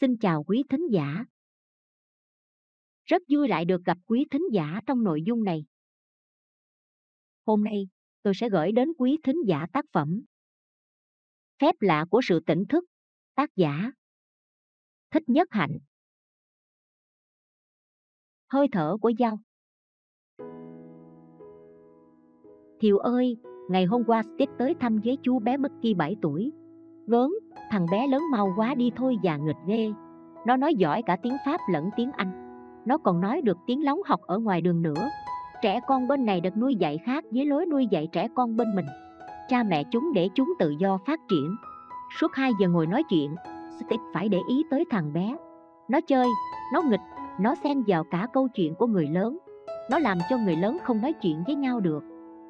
Xin chào quý thính giả. Rất vui lại được gặp quý thính giả trong nội dung này. Hôm nay, tôi sẽ gửi đến quý thính giả tác phẩm Phép lạ của sự tỉnh thức, tác giả Thích Nhất Hạnh Hơi thở của dao Thiều ơi, ngày hôm qua Steve tới thăm với chú bé Mickey 7 tuổi. Gớm, thằng bé lớn mau quá đi thôi già nghịch ghê. Nó nói giỏi cả tiếng Pháp lẫn tiếng Anh. Nó còn nói được tiếng lóng học ở ngoài đường nữa. Trẻ con bên này được nuôi dạy khác với lối nuôi dạy trẻ con bên mình. Cha mẹ chúng để chúng tự do phát triển. Suốt 2 giờ ngồi nói chuyện, Steve phải để ý tới thằng bé. Nó chơi, nó nghịch, nó xen vào cả câu chuyện của người lớn. Nó làm cho người lớn không nói chuyện với nhau được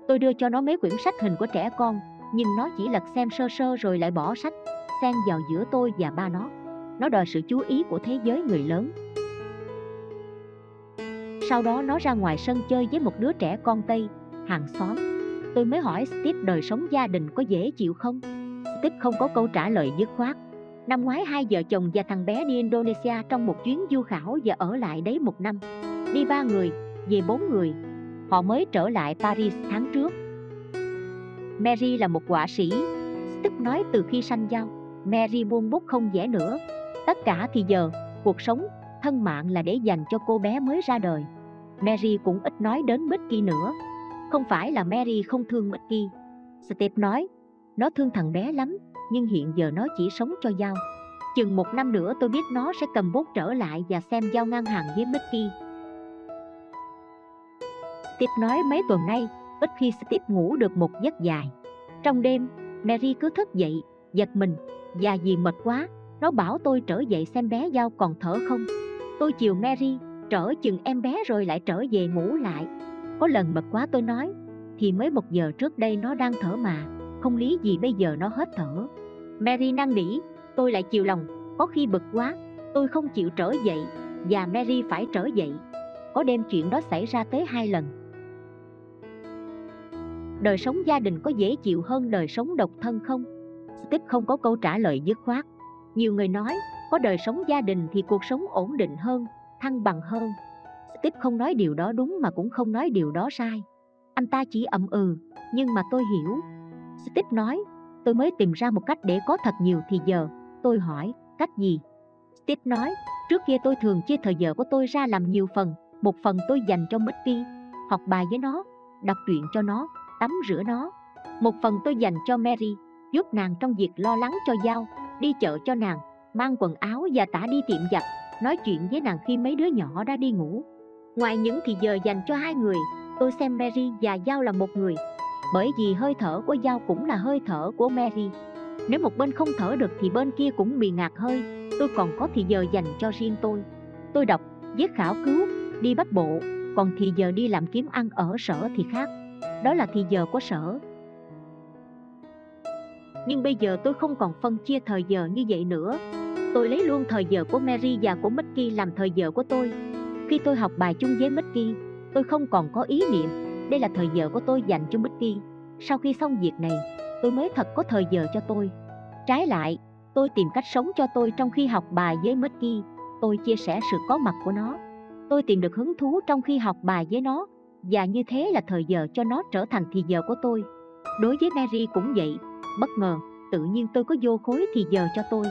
Tôi đưa cho nó mấy quyển sách hình của trẻ con nhưng nó chỉ lật xem sơ sơ rồi lại bỏ sách Xen vào giữa tôi và ba nó. Nó đòi sự chú ý của thế giới người lớn. Sau đó nó ra ngoài sân chơi với một đứa trẻ con Tây Hàng xóm. Tôi mới hỏi Steve đời sống gia đình có dễ chịu không? Steve không có câu trả lời dứt khoát. Năm ngoái hai vợ chồng và thằng bé đi Indonesia trong một chuyến du khảo và ở lại đấy một năm. Đi ba người, về bốn người. Họ mới trở lại Paris tháng. Mary là một họa sĩ, tức nói từ khi sanh giao, Mary buông bút không vẽ nữa. Tất cả thì giờ, cuộc sống, thân mạng là để dành cho cô bé mới ra đời. Mary cũng ít nói đến Mickey nữa. Không phải là Mary không thương Mickey. Steve nói, nó thương thằng bé lắm, nhưng hiện giờ nó chỉ sống cho Giao. Chừng một năm nữa tôi biết nó sẽ cầm bút trở lại và xem Giao ngang hàng với Mickey. Steve nói mấy tuần nay, ít khi Steve ngủ được một giấc dài. Trong đêm, Mary cứ thức dậy, giật mình, và vì mệt quá, nó bảo tôi trở dậy xem bé Giao còn thở không. Tôi chiều Mary, trở chừng em bé rồi lại trở về ngủ lại. Có lần mệt quá tôi nói, thì mới một giờ trước đây nó đang thở mà, không lý gì bây giờ nó hết thở. Mary năn nỉ, tôi lại chiều lòng, có khi bực quá, tôi không chịu trở dậy, và Mary phải trở dậy. Có đêm chuyện đó xảy ra tới hai lần đời sống gia đình có dễ chịu hơn đời sống độc thân không? Steve không có câu trả lời dứt khoát. Nhiều người nói, có đời sống gia đình thì cuộc sống ổn định hơn, thăng bằng hơn. Steve không nói điều đó đúng mà cũng không nói điều đó sai. Anh ta chỉ ậm ừ, nhưng mà tôi hiểu. Steve nói, tôi mới tìm ra một cách để có thật nhiều thì giờ. Tôi hỏi, cách gì? Steve nói, trước kia tôi thường chia thời giờ của tôi ra làm nhiều phần. Một phần tôi dành cho Mickey, học bài với nó, đọc truyện cho nó, tắm rửa nó. Một phần tôi dành cho Mary, giúp nàng trong việc lo lắng cho Giao, đi chợ cho nàng, mang quần áo và tả đi tiệm giặt, nói chuyện với nàng khi mấy đứa nhỏ đã đi ngủ. Ngoài những thì giờ dành cho hai người, tôi xem Mary và Giao là một người, bởi vì hơi thở của Giao cũng là hơi thở của Mary. Nếu một bên không thở được thì bên kia cũng bị ngạt hơi, tôi còn có thì giờ dành cho riêng tôi. Tôi đọc, viết khảo cứu, đi bắt bộ, còn thì giờ đi làm kiếm ăn ở sở thì khác đó là thì giờ của sở. Nhưng bây giờ tôi không còn phân chia thời giờ như vậy nữa. Tôi lấy luôn thời giờ của Mary và của Mickey làm thời giờ của tôi. Khi tôi học bài chung với Mickey, tôi không còn có ý niệm. Đây là thời giờ của tôi dành cho Mickey. Sau khi xong việc này, tôi mới thật có thời giờ cho tôi. Trái lại, tôi tìm cách sống cho tôi trong khi học bài với Mickey. Tôi chia sẻ sự có mặt của nó. Tôi tìm được hứng thú trong khi học bài với nó và như thế là thời giờ cho nó trở thành thì giờ của tôi. Đối với Mary cũng vậy, bất ngờ, tự nhiên tôi có vô khối thì giờ cho tôi.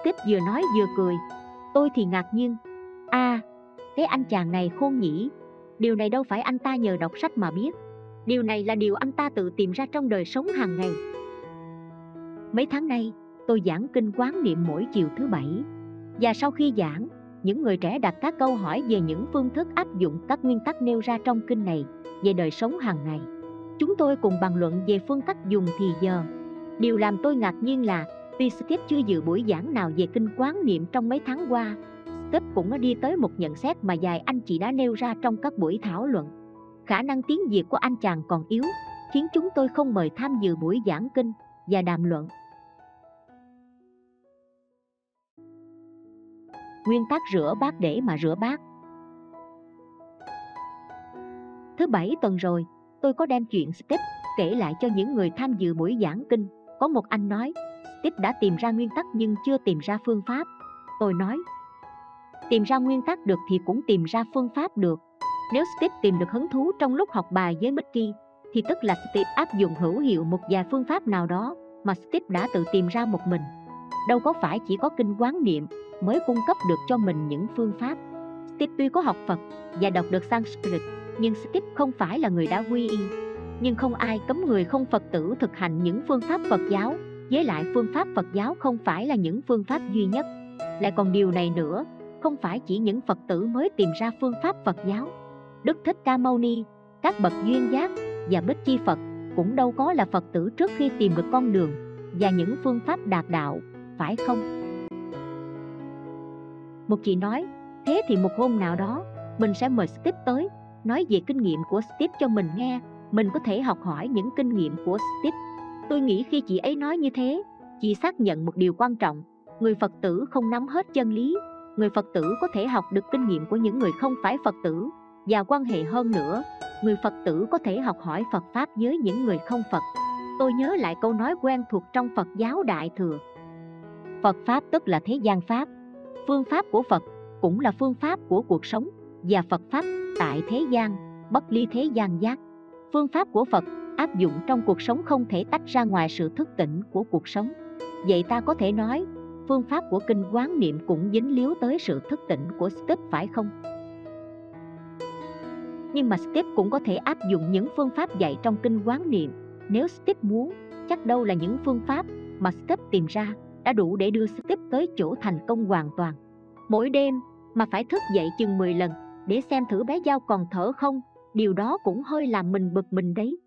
Steve vừa nói vừa cười, tôi thì ngạc nhiên. À, cái anh chàng này khôn nhỉ, điều này đâu phải anh ta nhờ đọc sách mà biết. Điều này là điều anh ta tự tìm ra trong đời sống hàng ngày. Mấy tháng nay, tôi giảng kinh quán niệm mỗi chiều thứ bảy. Và sau khi giảng, những người trẻ đặt các câu hỏi về những phương thức áp dụng các nguyên tắc nêu ra trong kinh này về đời sống hàng ngày. Chúng tôi cùng bàn luận về phương cách dùng thì giờ. Điều làm tôi ngạc nhiên là vì Steve chưa dự buổi giảng nào về kinh quán niệm trong mấy tháng qua, Steve cũng đã đi tới một nhận xét mà vài anh chị đã nêu ra trong các buổi thảo luận. Khả năng tiếng Việt của anh chàng còn yếu, khiến chúng tôi không mời tham dự buổi giảng kinh và đàm luận nguyên tắc rửa bát để mà rửa bát. Thứ bảy tuần rồi, tôi có đem chuyện Steve kể lại cho những người tham dự buổi giảng kinh. Có một anh nói, Steve đã tìm ra nguyên tắc nhưng chưa tìm ra phương pháp. Tôi nói, tìm ra nguyên tắc được thì cũng tìm ra phương pháp được. Nếu Steve tìm được hứng thú trong lúc học bài với Mickey, thì tức là Steve áp dụng hữu hiệu một vài phương pháp nào đó mà Steve đã tự tìm ra một mình. Đâu có phải chỉ có kinh quán niệm mới cung cấp được cho mình những phương pháp. Steve tuy có học Phật và đọc được Sanskrit, nhưng Steve không phải là người đã quy y. Nhưng không ai cấm người không Phật tử thực hành những phương pháp Phật giáo, với lại phương pháp Phật giáo không phải là những phương pháp duy nhất. Lại còn điều này nữa, không phải chỉ những Phật tử mới tìm ra phương pháp Phật giáo. Đức Thích Ca Mâu Ni, các bậc duyên giác và Bích Chi Phật cũng đâu có là Phật tử trước khi tìm được con đường và những phương pháp đạt đạo, phải không? Một chị nói, thế thì một hôm nào đó, mình sẽ mời Steve tới, nói về kinh nghiệm của Steve cho mình nghe, mình có thể học hỏi những kinh nghiệm của Steve. Tôi nghĩ khi chị ấy nói như thế, chị xác nhận một điều quan trọng, người Phật tử không nắm hết chân lý, người Phật tử có thể học được kinh nghiệm của những người không phải Phật tử, và quan hệ hơn nữa, người Phật tử có thể học hỏi Phật Pháp với những người không Phật. Tôi nhớ lại câu nói quen thuộc trong Phật giáo Đại Thừa. Phật Pháp tức là thế gian Pháp. Phương pháp của Phật cũng là phương pháp của cuộc sống và Phật Pháp tại thế gian, bất ly thế gian giác. Phương pháp của Phật áp dụng trong cuộc sống không thể tách ra ngoài sự thức tỉnh của cuộc sống. Vậy ta có thể nói, phương pháp của kinh quán niệm cũng dính líu tới sự thức tỉnh của step phải không? Nhưng mà step cũng có thể áp dụng những phương pháp dạy trong kinh quán niệm. Nếu step muốn, chắc đâu là những phương pháp mà step tìm ra đã đủ để đưa Steve tới chỗ thành công hoàn toàn. Mỗi đêm mà phải thức dậy chừng 10 lần để xem thử bé Giao còn thở không, điều đó cũng hơi làm mình bực mình đấy.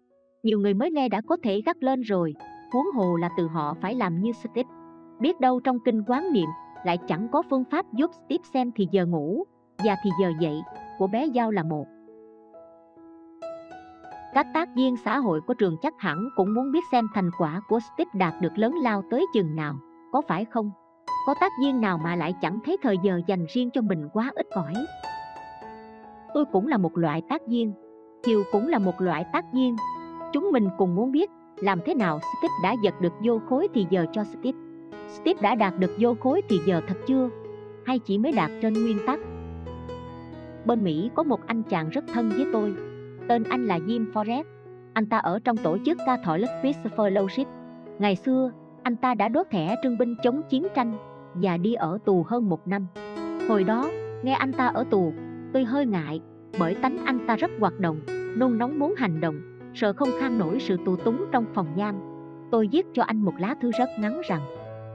Nhiều người mới nghe đã có thể gắt lên rồi, huống hồ là từ họ phải làm như Steve. Biết đâu trong kinh quán niệm lại chẳng có phương pháp giúp Steve xem thì giờ ngủ và thì giờ dậy của bé Giao là một. Các tác viên xã hội của trường chắc hẳn cũng muốn biết xem thành quả của Steve đạt được lớn lao tới chừng nào, có phải không? Có tác viên nào mà lại chẳng thấy thời giờ dành riêng cho mình quá ít ỏi? Tôi cũng là một loại tác viên, Kiều cũng là một loại tác viên. Chúng mình cùng muốn biết làm thế nào Steve đã giật được vô khối thì giờ cho Steve. Steve đã đạt được vô khối thì giờ thật chưa? Hay chỉ mới đạt trên nguyên tắc? Bên Mỹ có một anh chàng rất thân với tôi, Tên anh là Jim Forrest. Anh ta ở trong tổ chức Catholic christopher Fellowship. Ngày xưa, anh ta đã đốt thẻ trưng binh chống chiến tranh và đi ở tù hơn một năm. Hồi đó, nghe anh ta ở tù, tôi hơi ngại bởi tánh anh ta rất hoạt động, nôn nóng muốn hành động, sợ không kham nổi sự tù túng trong phòng giam. Tôi viết cho anh một lá thư rất ngắn rằng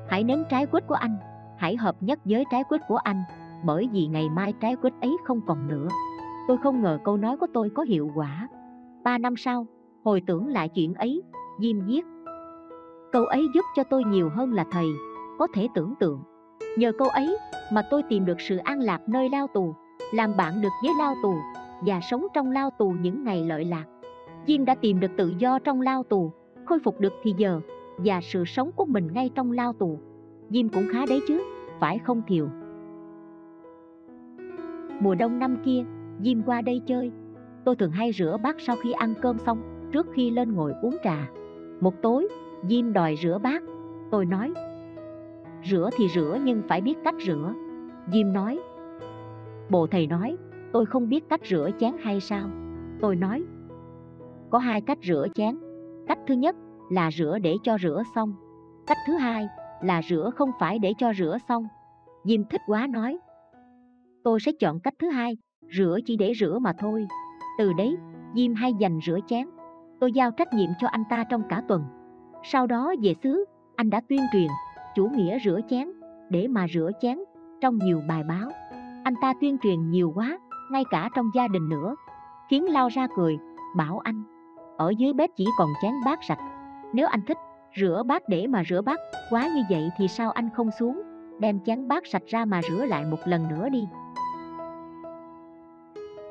Hãy nếm trái quýt của anh, hãy hợp nhất với trái quýt của anh bởi vì ngày mai trái quýt ấy không còn nữa. Tôi không ngờ câu nói của tôi có hiệu quả. Ba năm sau, hồi tưởng lại chuyện ấy, Diêm viết. Câu ấy giúp cho tôi nhiều hơn là thầy, có thể tưởng tượng. Nhờ câu ấy mà tôi tìm được sự an lạc nơi lao tù, làm bạn được với lao tù và sống trong lao tù những ngày lợi lạc. Diêm đã tìm được tự do trong lao tù, khôi phục được thì giờ và sự sống của mình ngay trong lao tù. Diêm cũng khá đấy chứ, phải không Thiều? Mùa đông năm kia, Diêm qua đây chơi Tôi thường hay rửa bát sau khi ăn cơm xong Trước khi lên ngồi uống trà Một tối Diêm đòi rửa bát. Tôi nói, Rửa thì rửa nhưng phải biết cách rửa. Diêm nói, Bộ thầy nói, Tôi không biết cách rửa chén hay sao? Tôi nói, Có hai cách rửa chén. Cách thứ nhất là rửa để cho rửa xong. Cách thứ hai là rửa không phải để cho rửa xong. Diêm thích quá nói, Tôi sẽ chọn cách thứ hai, rửa chỉ để rửa mà thôi. Từ đấy, diêm hay dành rửa chén. Tôi giao trách nhiệm cho anh ta trong cả tuần sau đó về xứ anh đã tuyên truyền chủ nghĩa rửa chén để mà rửa chén trong nhiều bài báo. Anh ta tuyên truyền nhiều quá ngay cả trong gia đình nữa khiến lao ra cười bảo anh ở dưới bếp chỉ còn chén bát sạch. Nếu anh thích rửa bát để mà rửa bát quá như vậy thì sao anh không xuống đem chén bát sạch ra mà rửa lại một lần nữa đi?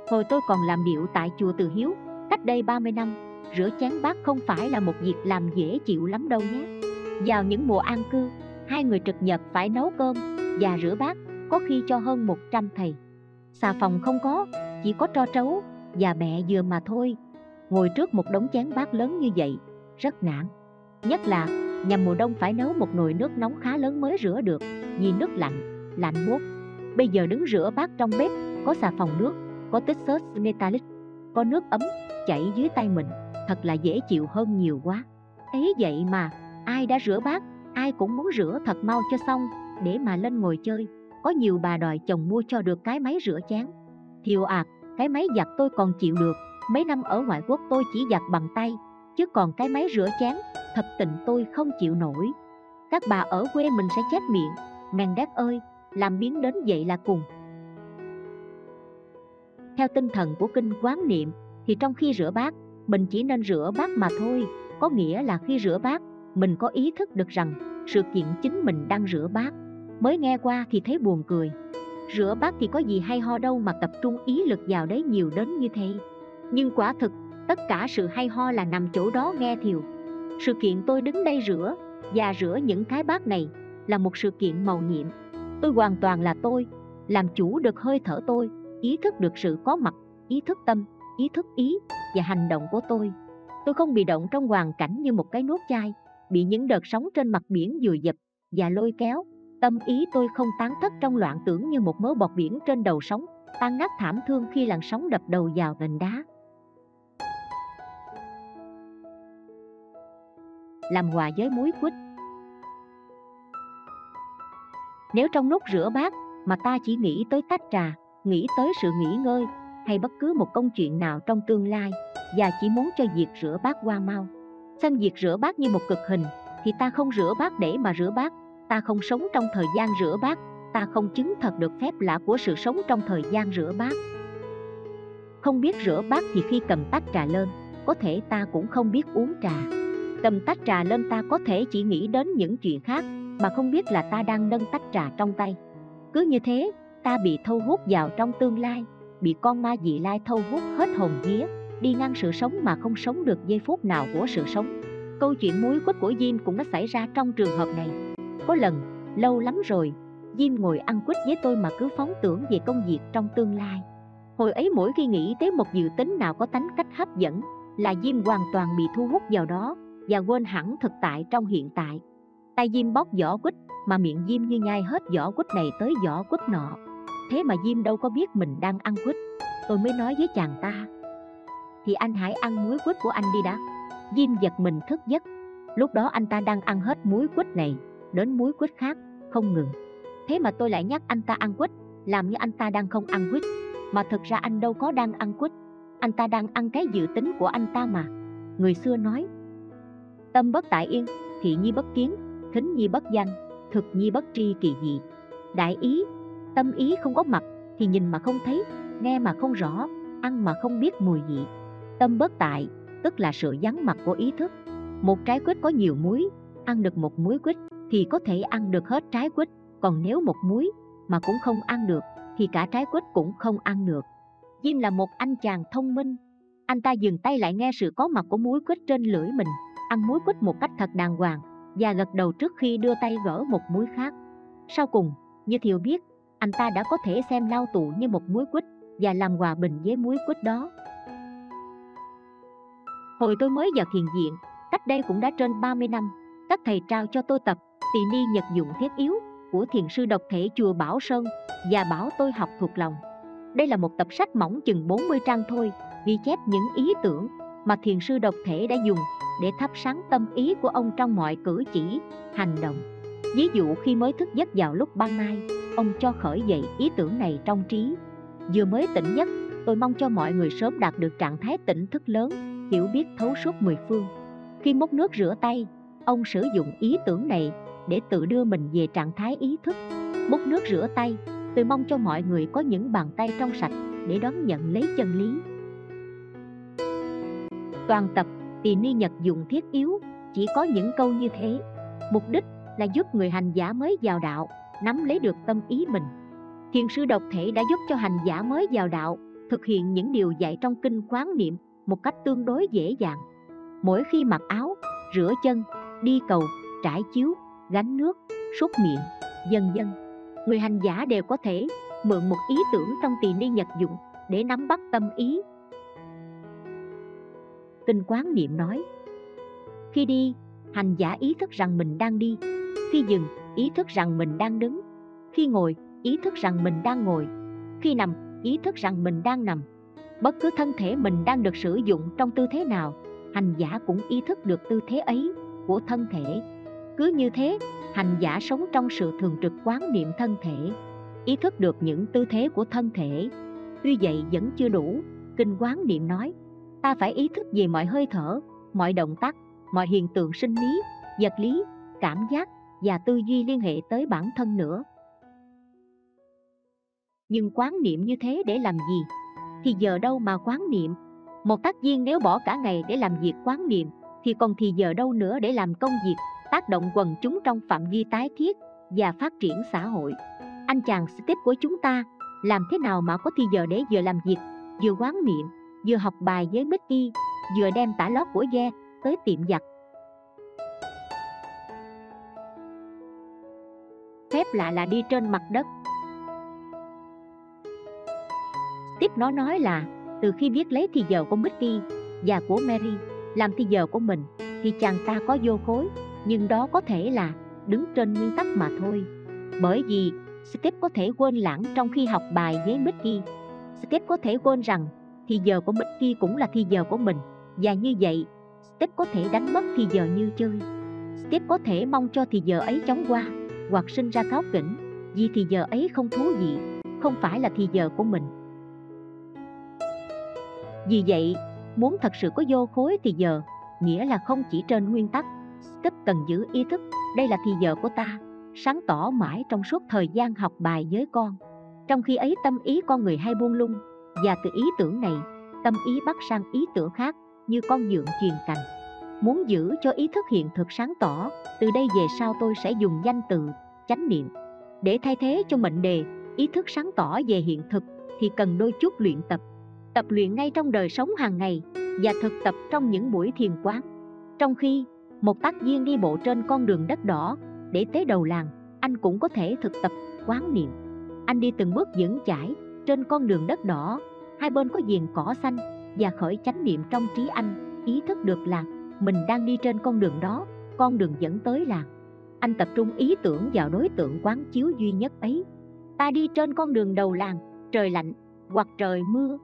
Hồi tôi còn làm điệu tại chùa Từ Hiếu, cách đây 30 năm, rửa chén bát không phải là một việc làm dễ chịu lắm đâu nhé. Vào những mùa an cư, hai người trực nhật phải nấu cơm và rửa bát, có khi cho hơn 100 thầy. Xà phòng không có, chỉ có tro trấu và bẹ dừa mà thôi. Ngồi trước một đống chén bát lớn như vậy, rất nản. Nhất là Nhằm mùa đông phải nấu một nồi nước nóng khá lớn mới rửa được Vì nước lạnh, lạnh buốt Bây giờ đứng rửa bát trong bếp Có xà phòng nước, có tích sớt metallic Có nước ấm chảy dưới tay mình Thật là dễ chịu hơn nhiều quá. Ấy vậy mà, ai đã rửa bát Ai cũng muốn rửa thật mau cho xong Để mà lên ngồi chơi. Có nhiều bà đòi chồng mua cho được cái máy rửa chén. Thiều ạt, à, cái máy giặt tôi còn chịu được Mấy năm ở ngoại quốc tôi chỉ giặt bằng tay Chứ còn cái máy rửa chén Thật tình tôi không chịu nổi. Các bà ở quê mình sẽ chết miệng Mèn đét ơi, làm biến đến vậy là cùng. Theo tinh thần của kinh quán niệm Thì trong khi rửa bát mình chỉ nên rửa bát mà thôi. Có nghĩa là khi rửa bát, Mình có ý thức được rằng Sự kiện chính mình đang rửa bát. Mới nghe qua thì thấy buồn cười. Rửa bát thì có gì hay ho đâu mà tập trung ý lực vào đấy nhiều đến như thế. Nhưng quả thực, tất cả sự hay ho là nằm chỗ đó nghe thiều. Sự kiện tôi đứng đây rửa và rửa những cái bát này là một sự kiện màu nhiệm. Tôi hoàn toàn là tôi, làm chủ được hơi thở tôi, ý thức được sự có mặt, ý thức tâm ý thức, ý và hành động của tôi. Tôi không bị động trong hoàn cảnh như một cái nốt chai, bị những đợt sóng trên mặt biển dùi dập và lôi kéo. Tâm ý tôi không tán thất trong loạn tưởng như một mớ bọt biển trên đầu sóng, tan nát thảm thương khi làn sóng đập đầu vào nền đá. Làm hòa với muối quýt. Nếu trong lúc rửa bát mà ta chỉ nghĩ tới tách trà, nghĩ tới sự nghỉ ngơi hay bất cứ một công chuyện nào trong tương lai, và chỉ muốn cho việc rửa bát qua mau. Xem việc rửa bát như một cực hình, thì ta không rửa bát để mà rửa bát, ta không sống trong thời gian rửa bát, ta không chứng thật được phép lạ của sự sống trong thời gian rửa bát. Không biết rửa bát thì khi cầm tách trà lên, có thể ta cũng không biết uống trà. Cầm tách trà lên ta có thể chỉ nghĩ đến những chuyện khác, mà không biết là ta đang nâng tách trà trong tay. Cứ như thế, ta bị thâu hút vào trong tương lai bị con ma dị lai thâu hút hết hồn vía, đi ngăn sự sống mà không sống được giây phút nào của sự sống. Câu chuyện muối quất của Diêm cũng đã xảy ra trong trường hợp này. Có lần, lâu lắm rồi, Diêm ngồi ăn quýt với tôi mà cứ phóng tưởng về công việc trong tương lai. Hồi ấy mỗi khi nghĩ tới một dự tính nào có tánh cách hấp dẫn, là Diêm hoàn toàn bị thu hút vào đó và quên hẳn thực tại trong hiện tại. Tay diêm bóc vỏ quýt mà miệng diêm như nhai hết vỏ quýt này tới vỏ quýt nọ thế mà diêm đâu có biết mình đang ăn quýt. Tôi mới nói với chàng ta. Thì anh hãy ăn muối quýt của anh đi đã. Diêm giật mình thức giấc. Lúc đó anh ta đang ăn hết muối quýt này, đến muối quýt khác, không ngừng. Thế mà tôi lại nhắc anh ta ăn quýt, làm như anh ta đang không ăn quýt. Mà thực ra anh đâu có đang ăn quýt. Anh ta đang ăn cái dự tính của anh ta mà. Người xưa nói, tâm bất tại yên, thị nhi bất kiến, thính nhi bất danh, thực nhi bất tri kỳ dị. Đại ý tâm ý không có mặt thì nhìn mà không thấy, nghe mà không rõ, ăn mà không biết mùi vị. Tâm bất tại, tức là sự vắng mặt của ý thức. Một trái quýt có nhiều muối, ăn được một muối quýt thì có thể ăn được hết trái quýt. Còn nếu một muối mà cũng không ăn được thì cả trái quýt cũng không ăn được. Jim là một anh chàng thông minh. Anh ta dừng tay lại nghe sự có mặt của muối quýt trên lưỡi mình, ăn muối quýt một cách thật đàng hoàng và gật đầu trước khi đưa tay gỡ một muối khác. Sau cùng, như thiều biết anh ta đã có thể xem lao tù như một muối quýt và làm hòa bình với muối quýt đó hồi tôi mới vào thiền viện cách đây cũng đã trên 30 năm các thầy trao cho tôi tập tỳ ni nhật dụng thiết yếu của thiền sư độc thể chùa Bảo Sơn và bảo tôi học thuộc lòng. Đây là một tập sách mỏng chừng 40 trang thôi, ghi chép những ý tưởng mà thiền sư độc thể đã dùng để thắp sáng tâm ý của ông trong mọi cử chỉ, hành động. Ví dụ khi mới thức giấc vào lúc ban mai, ông cho khởi dậy ý tưởng này trong trí. Vừa mới tỉnh giấc, tôi mong cho mọi người sớm đạt được trạng thái tỉnh thức lớn, hiểu biết thấu suốt mười phương. Khi múc nước rửa tay, ông sử dụng ý tưởng này để tự đưa mình về trạng thái ý thức. Múc nước rửa tay, tôi mong cho mọi người có những bàn tay trong sạch để đón nhận lấy chân lý. Toàn tập tỳ ni nhật dùng thiết yếu chỉ có những câu như thế mục đích là giúp người hành giả mới vào đạo nắm lấy được tâm ý mình. Thiền sư độc thể đã giúp cho hành giả mới vào đạo, thực hiện những điều dạy trong kinh quán niệm một cách tương đối dễ dàng. Mỗi khi mặc áo, rửa chân, đi cầu, trải chiếu, gánh nước, súc miệng dần dần người hành giả đều có thể mượn một ý tưởng trong tỳ ni nhật dụng để nắm bắt tâm ý. Kinh quán niệm nói, khi đi, hành giả ý thức rằng mình đang đi, khi dừng ý thức rằng mình đang đứng. Khi ngồi, ý thức rằng mình đang ngồi. Khi nằm, ý thức rằng mình đang nằm. Bất cứ thân thể mình đang được sử dụng trong tư thế nào, hành giả cũng ý thức được tư thế ấy của thân thể. Cứ như thế, hành giả sống trong sự thường trực quán niệm thân thể, ý thức được những tư thế của thân thể. Tuy vậy vẫn chưa đủ, kinh quán niệm nói, ta phải ý thức về mọi hơi thở, mọi động tác, mọi hiện tượng sinh lý, vật lý, cảm giác và tư duy liên hệ tới bản thân nữa. Nhưng quán niệm như thế để làm gì? Thì giờ đâu mà quán niệm? Một tác viên nếu bỏ cả ngày để làm việc quán niệm, thì còn thì giờ đâu nữa để làm công việc, tác động quần chúng trong phạm vi tái thiết và phát triển xã hội. Anh chàng Steve của chúng ta, làm thế nào mà có thì giờ để vừa làm việc, vừa quán niệm, vừa học bài với Mickey, vừa đem tả lót của ghe tới tiệm giặt. Phép lạ là đi trên mặt đất. Tiếp nó nói là, từ khi biết lấy thì giờ của Mickey và của Mary làm thì giờ của mình, thì chàng ta có vô khối, nhưng đó có thể là đứng trên nguyên tắc mà thôi. Bởi vì Steve có thể quên lãng trong khi học bài với Mickey. Steve có thể quên rằng thì giờ của Mickey cũng là thì giờ của mình, và như vậy, Steve có thể đánh mất thì giờ như chơi. Steve có thể mong cho thì giờ ấy chóng qua hoặc sinh ra cáo kỉnh, vì thì giờ ấy không thú vị, không phải là thì giờ của mình. Vì vậy, muốn thật sự có vô khối thì giờ, nghĩa là không chỉ trên nguyên tắc cấp cần giữ ý thức, đây là thì giờ của ta, sáng tỏ mãi trong suốt thời gian học bài với con. Trong khi ấy tâm ý con người hay buông lung, và từ ý tưởng này, tâm ý bắt sang ý tưởng khác, như con dượng truyền cành muốn giữ cho ý thức hiện thực sáng tỏ, từ đây về sau tôi sẽ dùng danh từ, chánh niệm. Để thay thế cho mệnh đề, ý thức sáng tỏ về hiện thực, thì cần đôi chút luyện tập. Tập luyện ngay trong đời sống hàng ngày, và thực tập trong những buổi thiền quán. Trong khi, một tác viên đi bộ trên con đường đất đỏ, để tới đầu làng, anh cũng có thể thực tập, quán niệm. Anh đi từng bước vững chãi, trên con đường đất đỏ, hai bên có viền cỏ xanh, và khởi chánh niệm trong trí anh, ý thức được là mình đang đi trên con đường đó, con đường dẫn tới là anh tập trung ý tưởng vào đối tượng quán chiếu duy nhất ấy. Ta đi trên con đường đầu làng, trời lạnh hoặc trời mưa,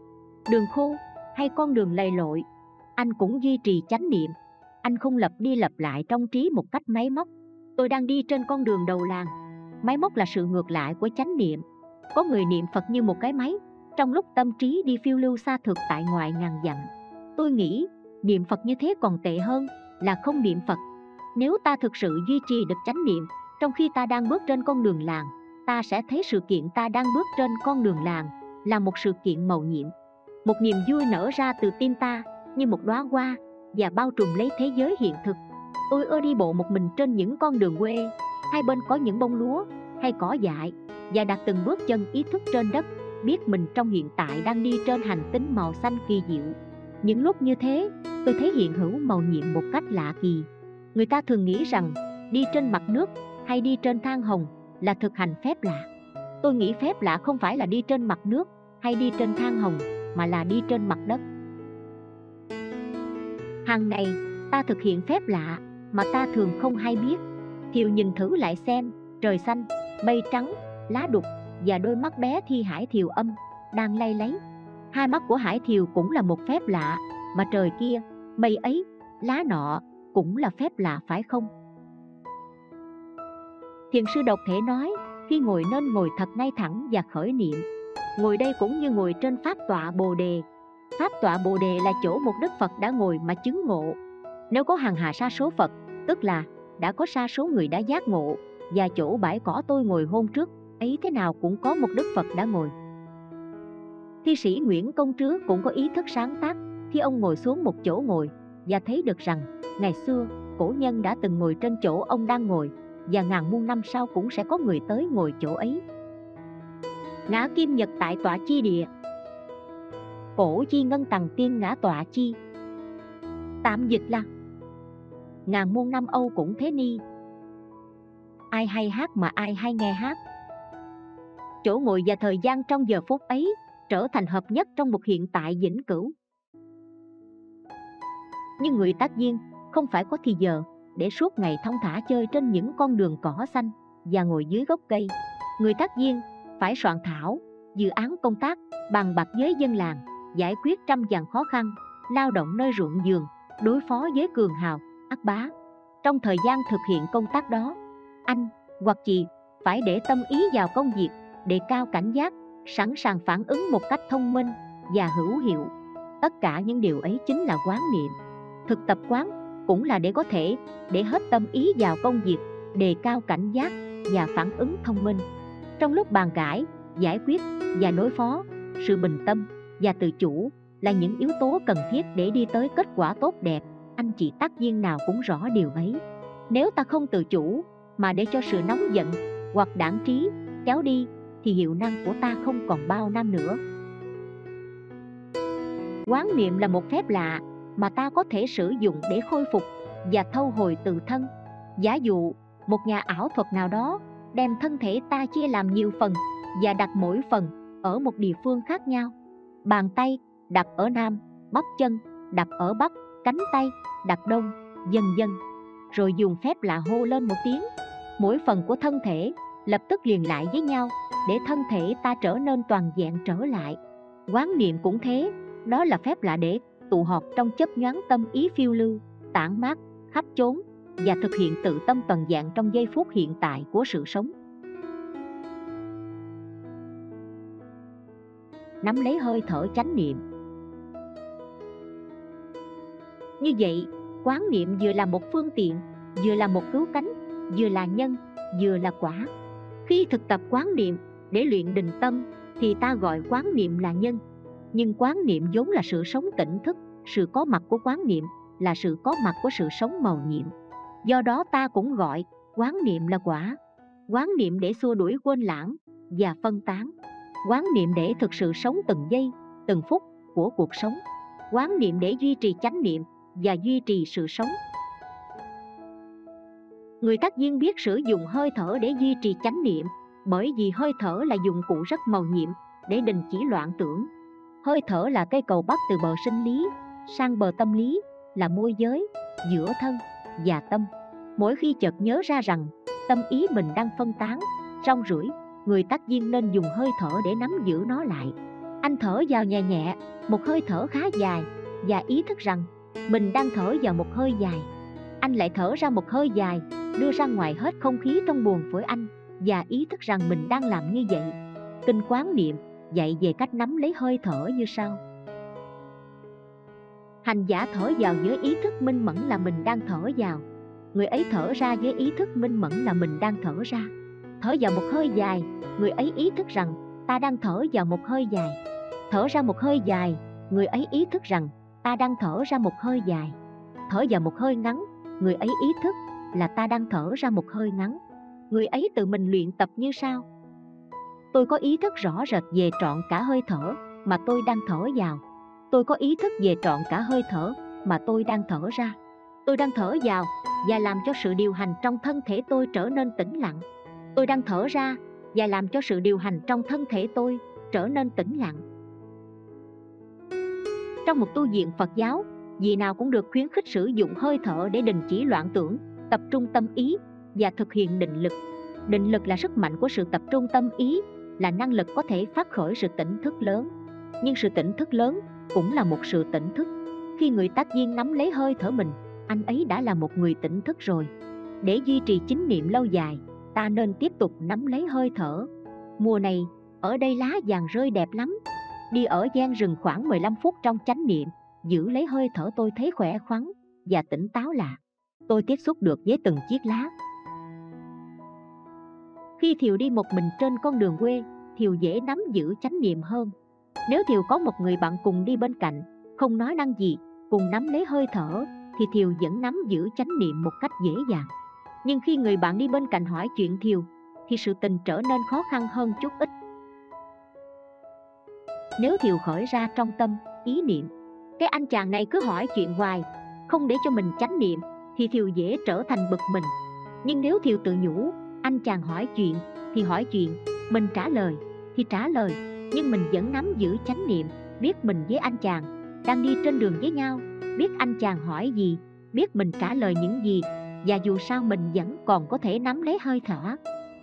đường khô hay con đường lầy lội, anh cũng duy trì chánh niệm. Anh không lập đi lập lại trong trí một cách máy móc. Tôi đang đi trên con đường đầu làng. Máy móc là sự ngược lại của chánh niệm. Có người niệm phật như một cái máy, trong lúc tâm trí đi phiêu lưu xa thực tại ngoài ngàn dặm. Tôi nghĩ niệm phật như thế còn tệ hơn là không niệm phật. Nếu ta thực sự duy trì được chánh niệm, trong khi ta đang bước trên con đường làng, ta sẽ thấy sự kiện ta đang bước trên con đường làng là một sự kiện màu nhiệm. Một niềm vui nở ra từ tim ta, như một đóa hoa, và bao trùm lấy thế giới hiện thực. Tôi ưa đi bộ một mình trên những con đường quê. Hai bên có những bông lúa, hay cỏ dại, và đặt từng bước chân ý thức trên đất, biết mình trong hiện tại đang đi trên hành tinh màu xanh kỳ diệu. Những lúc như thế tôi thấy hiện hữu màu nhiệm một cách lạ kỳ. Người ta thường nghĩ rằng, đi trên mặt nước, hay đi trên thang hồng, là thực hành phép lạ. Tôi nghĩ phép lạ không phải là đi trên mặt nước, hay đi trên thang hồng, mà là đi trên mặt đất. Hàng ngày ta thực hiện phép lạ, mà ta thường không hay biết. Thiều nhìn thử lại xem, trời xanh, mây trắng, lá đục, và đôi mắt bé thi hải thiều âm, đang lay lấy. Hai mắt của hải thiều cũng là một phép lạ, mà trời kia mây ấy, lá nọ cũng là phép lạ phải không? Thiền sư độc thể nói, khi ngồi nên ngồi thật ngay thẳng và khởi niệm. Ngồi đây cũng như ngồi trên pháp tọa bồ đề. Pháp tọa bồ đề là chỗ một đức phật đã ngồi mà chứng ngộ. Nếu có hàng hà sa số phật, tức là đã có sa số người đã giác ngộ, và chỗ bãi cỏ tôi ngồi hôm trước, ấy thế nào cũng có một đức phật đã ngồi. Thi sĩ nguyễn công trứ cũng có ý thức sáng tác khi ông ngồi xuống một chỗ ngồi và thấy được rằng, ngày xưa, cổ nhân đã từng ngồi trên chỗ ông đang ngồi và ngàn muôn năm sau cũng sẽ có người tới ngồi chỗ ấy. Ngã kim nhật tại tọa chi địa. Cổ chi ngân tầng tiên ngã tọa chi. Tạm dịch là ngàn muôn năm âu cũng thế ni. Ai hay hát mà ai hay nghe hát. Chỗ ngồi và thời gian trong giờ phút ấy trở thành hợp nhất trong một hiện tại vĩnh cửu nhưng người tác viên không phải có thì giờ để suốt ngày thong thả chơi trên những con đường cỏ xanh và ngồi dưới gốc cây. Người tác viên phải soạn thảo, dự án công tác bàn bạc với dân làng, giải quyết trăm dàn khó khăn, lao động nơi ruộng vườn, đối phó với cường hào, ác bá. Trong thời gian thực hiện công tác đó, anh hoặc chị phải để tâm ý vào công việc đề cao cảnh giác, sẵn sàng phản ứng một cách thông minh và hữu hiệu. Tất cả những điều ấy chính là quán niệm thực tập quán cũng là để có thể, để hết tâm ý vào công việc, đề cao cảnh giác và phản ứng thông minh. Trong lúc bàn cãi, giải quyết và đối phó, sự bình tâm và tự chủ là những yếu tố cần thiết để đi tới kết quả tốt đẹp. Anh chị tác viên nào cũng rõ điều ấy. Nếu ta không tự chủ mà để cho sự nóng giận hoặc đảng trí kéo đi, thì hiệu năng của ta không còn bao năm nữa. Quán niệm là một phép lạ mà ta có thể sử dụng để khôi phục và thâu hồi tự thân. Giả dụ, một nhà ảo thuật nào đó đem thân thể ta chia làm nhiều phần và đặt mỗi phần ở một địa phương khác nhau. Bàn tay đặt ở nam, bắp chân đặt ở bắc, cánh tay đặt đông, dần dần. Rồi dùng phép lạ hô lên một tiếng. Mỗi phần của thân thể lập tức liền lại với nhau để thân thể ta trở nên toàn vẹn trở lại. Quán niệm cũng thế, đó là phép lạ để tụ họp trong chấp nhoáng tâm ý phiêu lưu, tản mát khắp chốn và thực hiện tự tâm toàn dạng trong giây phút hiện tại của sự sống. Nắm lấy hơi thở chánh niệm. Như vậy, quán niệm vừa là một phương tiện, vừa là một cứu cánh, vừa là nhân, vừa là quả. Khi thực tập quán niệm để luyện định tâm thì ta gọi quán niệm là nhân nhưng quán niệm vốn là sự sống tỉnh thức, sự có mặt của quán niệm là sự có mặt của sự sống màu nhiệm. Do đó ta cũng gọi quán niệm là quả. Quán niệm để xua đuổi quên lãng và phân tán. Quán niệm để thực sự sống từng giây, từng phút của cuộc sống. Quán niệm để duy trì chánh niệm và duy trì sự sống. Người tác viên biết sử dụng hơi thở để duy trì chánh niệm, bởi vì hơi thở là dụng cụ rất màu nhiệm để đình chỉ loạn tưởng hơi thở là cây cầu bắc từ bờ sinh lý, sang bờ tâm lý, là môi giới, giữa thân và tâm. Mỗi khi chợt nhớ ra rằng tâm ý mình đang phân tán, rong rủi người tác viên nên dùng hơi thở để nắm giữ nó lại. Anh thở vào nhẹ nhẹ, một hơi thở khá dài, và ý thức rằng mình đang thở vào một hơi dài. Anh lại thở ra một hơi dài, đưa ra ngoài hết không khí trong buồng phổi anh, và ý thức rằng mình đang làm như vậy. Kinh quán niệm dạy về cách nắm lấy hơi thở như sau. Hành giả thở vào với ý thức minh mẫn là mình đang thở vào. Người ấy thở ra với ý thức minh mẫn là mình đang thở ra. Thở vào một hơi dài, người ấy ý thức rằng, ta đang thở vào một hơi dài. Thở ra một hơi dài, người ấy ý thức rằng, ta đang thở ra một hơi dài. Thở vào một hơi ngắn, người ấy ý thức là ta đang thở ra một hơi ngắn. Người ấy tự mình luyện tập như sau tôi có ý thức rõ rệt về trọn cả hơi thở mà tôi đang thở vào. Tôi có ý thức về trọn cả hơi thở mà tôi đang thở ra. Tôi đang thở vào và làm cho sự điều hành trong thân thể tôi trở nên tĩnh lặng. Tôi đang thở ra và làm cho sự điều hành trong thân thể tôi trở nên tĩnh lặng. Trong một tu viện phật giáo, vị nào cũng được khuyến khích sử dụng hơi thở để đình chỉ loạn tưởng, tập trung tâm ý và thực hiện định lực. Định lực là sức mạnh của sự tập trung tâm ý là năng lực có thể phát khởi sự tỉnh thức lớn. Nhưng sự tỉnh thức lớn cũng là một sự tỉnh thức. Khi người tác viên nắm lấy hơi thở mình, anh ấy đã là một người tỉnh thức rồi. Để duy trì chính niệm lâu dài, ta nên tiếp tục nắm lấy hơi thở. Mùa này, ở đây lá vàng rơi đẹp lắm. Đi ở gian rừng khoảng 15 phút trong chánh niệm, giữ lấy hơi thở tôi thấy khỏe khoắn và tỉnh táo lạ. Tôi tiếp xúc được với từng chiếc lá khi thiều đi một mình trên con đường quê, thiều dễ nắm giữ chánh niệm hơn. Nếu thiều có một người bạn cùng đi bên cạnh, không nói năng gì, cùng nắm lấy hơi thở, thì thiều vẫn nắm giữ chánh niệm một cách dễ dàng. Nhưng khi người bạn đi bên cạnh hỏi chuyện thiều, thì sự tình trở nên khó khăn hơn chút ít. Nếu thiều khởi ra trong tâm, ý niệm, cái anh chàng này cứ hỏi chuyện hoài, không để cho mình chánh niệm, thì thiều dễ trở thành bực mình. Nhưng nếu thiều tự nhủ anh chàng hỏi chuyện, thì hỏi chuyện, mình trả lời, thì trả lời, nhưng mình vẫn nắm giữ chánh niệm, biết mình với anh chàng, đang đi trên đường với nhau, biết anh chàng hỏi gì, biết mình trả lời những gì, và dù sao mình vẫn còn có thể nắm lấy hơi thở.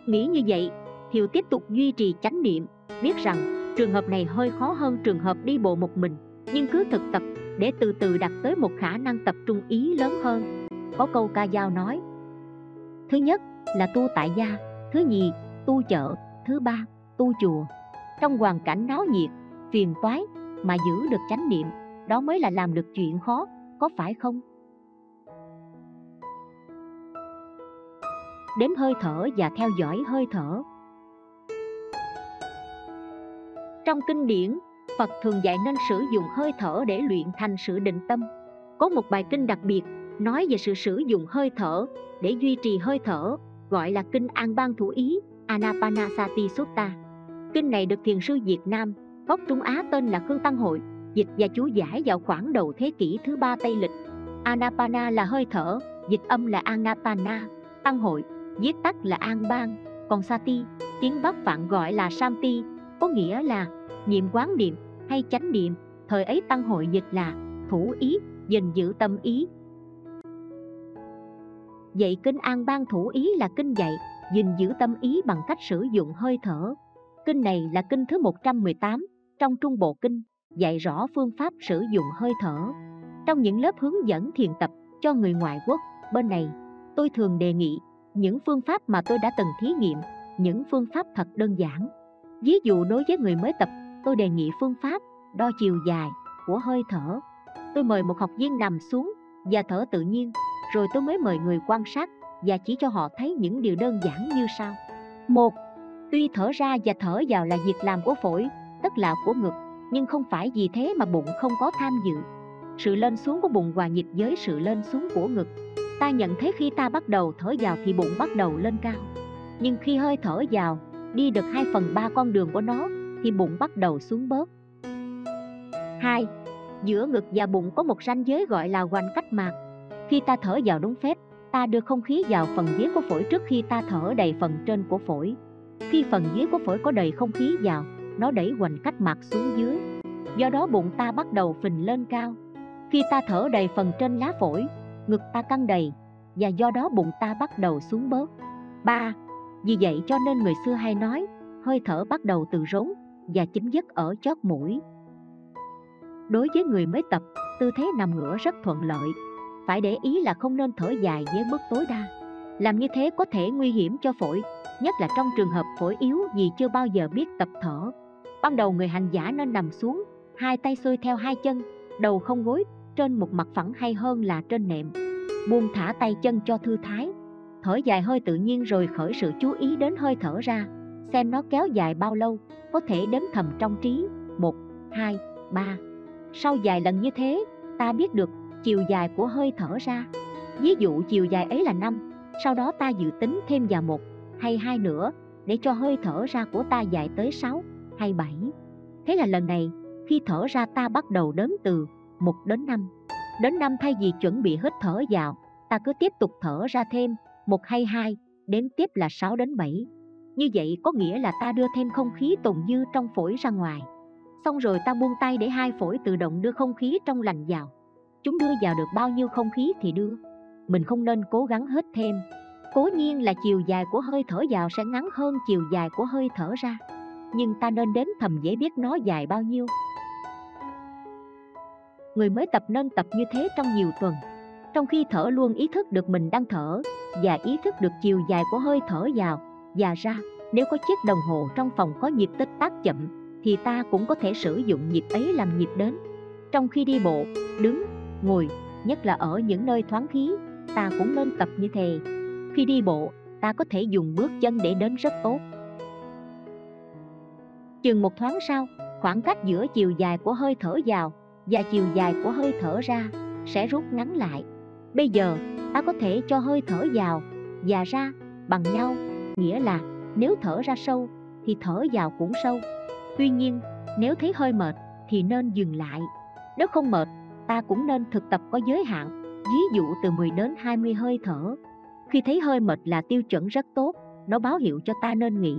Nghĩ như vậy, thiều tiếp tục duy trì chánh niệm, biết rằng trường hợp này hơi khó hơn trường hợp đi bộ một mình, nhưng cứ thực tập để từ từ đạt tới một khả năng tập trung ý lớn hơn. Có câu ca dao nói, thứ nhất là tu tại gia, thứ nhì, tu chợ, thứ ba, tu chùa. Trong hoàn cảnh náo nhiệt, phiền toái mà giữ được chánh niệm, đó mới là làm được chuyện khó, có phải không? Đếm hơi thở và theo dõi hơi thở. Trong kinh điển, phật thường dạy nên sử dụng hơi thở để luyện thành sự định tâm. Có một bài kinh đặc biệt nói về sự sử dụng hơi thở để duy trì hơi thở gọi là kinh an bang thủ ý, anapanasati sutta. Kinh này được thiền sư việt nam gốc trung á tên là khương tăng hội, dịch và chú giải vào khoảng đầu thế kỷ thứ ba tây lịch. Anapana là hơi thở, dịch âm là anapana, tăng hội, viết tắt là an bang còn sati, tiếng bắc phạn gọi là samti có nghĩa là niệm quán niệm hay chánh niệm. Thời ấy tăng hội dịch là thủ ý, gìn giữ tâm ý dạy kinh an bang thủ ý là kinh dạy, gìn giữ tâm ý bằng cách sử dụng hơi thở. Kinh này là kinh thứ 118 trong trung bộ kinh, dạy rõ phương pháp sử dụng hơi thở. Trong những lớp hướng dẫn thiền tập cho người ngoại quốc, bên này, tôi thường đề nghị, những phương pháp mà tôi đã từng thí nghiệm, những phương pháp thật đơn giản. Ví dụ đối với người mới tập, tôi đề nghị phương pháp đo chiều dài của hơi thở. Tôi mời một học viên nằm xuống và thở tự nhiên rồi tôi mới mời người quan sát và chỉ cho họ thấy những điều đơn giản như sau. Một, tuy thở ra và thở vào là việc làm của phổi, tức là của ngực, nhưng không phải vì thế mà bụng không có tham dự. Sự lên xuống của bụng hòa nhịp với sự lên xuống của ngực. Ta nhận thấy khi ta bắt đầu thở vào thì bụng bắt đầu lên cao. Nhưng khi hơi thở vào, đi được 2 phần 3 con đường của nó, thì bụng bắt đầu xuống bớt. 2. Giữa ngực và bụng có một ranh giới gọi là hoành cách mạc. Khi ta thở vào đúng phép, ta đưa không khí vào phần dưới của phổi trước khi ta thở đầy phần trên của phổi. Khi phần dưới của phổi có đầy không khí vào, nó đẩy hoành cách mạc xuống dưới. Do đó bụng ta bắt đầu phình lên cao. Khi ta thở đầy phần trên lá phổi, ngực ta căng đầy Và do đó bụng ta bắt đầu xuống bớt. 3. Vì vậy cho nên người xưa hay nói Hơi thở bắt đầu từ rốn và chính dứt ở chót mũi. Đối với người mới tập tư thế nằm ngửa rất thuận lợi phải để ý là không nên thở dài với mức tối đa. Làm như thế có thể nguy hiểm cho phổi, nhất là trong trường hợp phổi yếu vì chưa bao giờ biết tập thở. Ban đầu người hành giả nên nằm xuống, hai tay xuôi theo hai chân, đầu không gối, trên một mặt phẳng hay hơn là trên nệm. Buông thả tay chân cho thư thái. Thở dài hơi tự nhiên rồi khởi sự chú ý đến hơi thở ra, xem nó kéo dài bao lâu, có thể đếm thầm trong trí. Một, hai, ba. Sau vài lần như thế, ta biết được chiều dài của hơi thở ra. Ví dụ chiều dài ấy là 5 sau đó ta dự tính thêm vào một hay hai nữa để cho hơi thở ra của ta dài tới 6 hay 7 thế là lần này, khi thở ra ta bắt đầu đếm từ 1 đến 5 đến 5 thay vì chuẩn bị hít thở vào, ta cứ tiếp tục thở ra thêm một hay hai, đếm tiếp là 6 đến 7 như vậy có nghĩa là ta đưa thêm không khí tồn dư trong phổi ra ngoài. Xong rồi ta buông tay để hai phổi tự động đưa không khí trong lành vào. Chúng đưa vào được bao nhiêu không khí thì đưa. Mình không nên cố gắng hết thêm. Cố nhiên là chiều dài của hơi thở vào sẽ ngắn hơn chiều dài của hơi thở ra. Nhưng ta nên đến thầm dễ biết nó dài bao nhiêu. Người mới tập nên tập như thế trong nhiều tuần. Trong khi thở luôn ý thức được mình đang thở Và ý thức được chiều dài của hơi thở vào và ra, Nếu có chiếc đồng hồ trong phòng có nhịp tích tác chậm thì ta cũng có thể sử dụng nhịp ấy làm nhịp đến. Trong khi đi bộ, đứng ngồi nhất là ở những nơi thoáng khí ta cũng nên tập như thế. Khi đi bộ ta có thể dùng bước chân để đến rất tốt. Chừng một thoáng sau khoảng cách giữa chiều dài của hơi thở vào và chiều dài của hơi thở ra sẽ rút ngắn lại. Bây giờ ta có thể cho hơi thở vào và ra bằng nhau nghĩa là nếu thở ra sâu thì thở vào cũng sâu. Tuy nhiên, nếu thấy hơi mệt thì nên dừng lại. Nếu không mệt, ta cũng nên thực tập có giới hạn, ví dụ từ 10 đến 20 hơi thở. Khi thấy hơi mệt là tiêu chuẩn rất tốt, nó báo hiệu cho ta nên nghỉ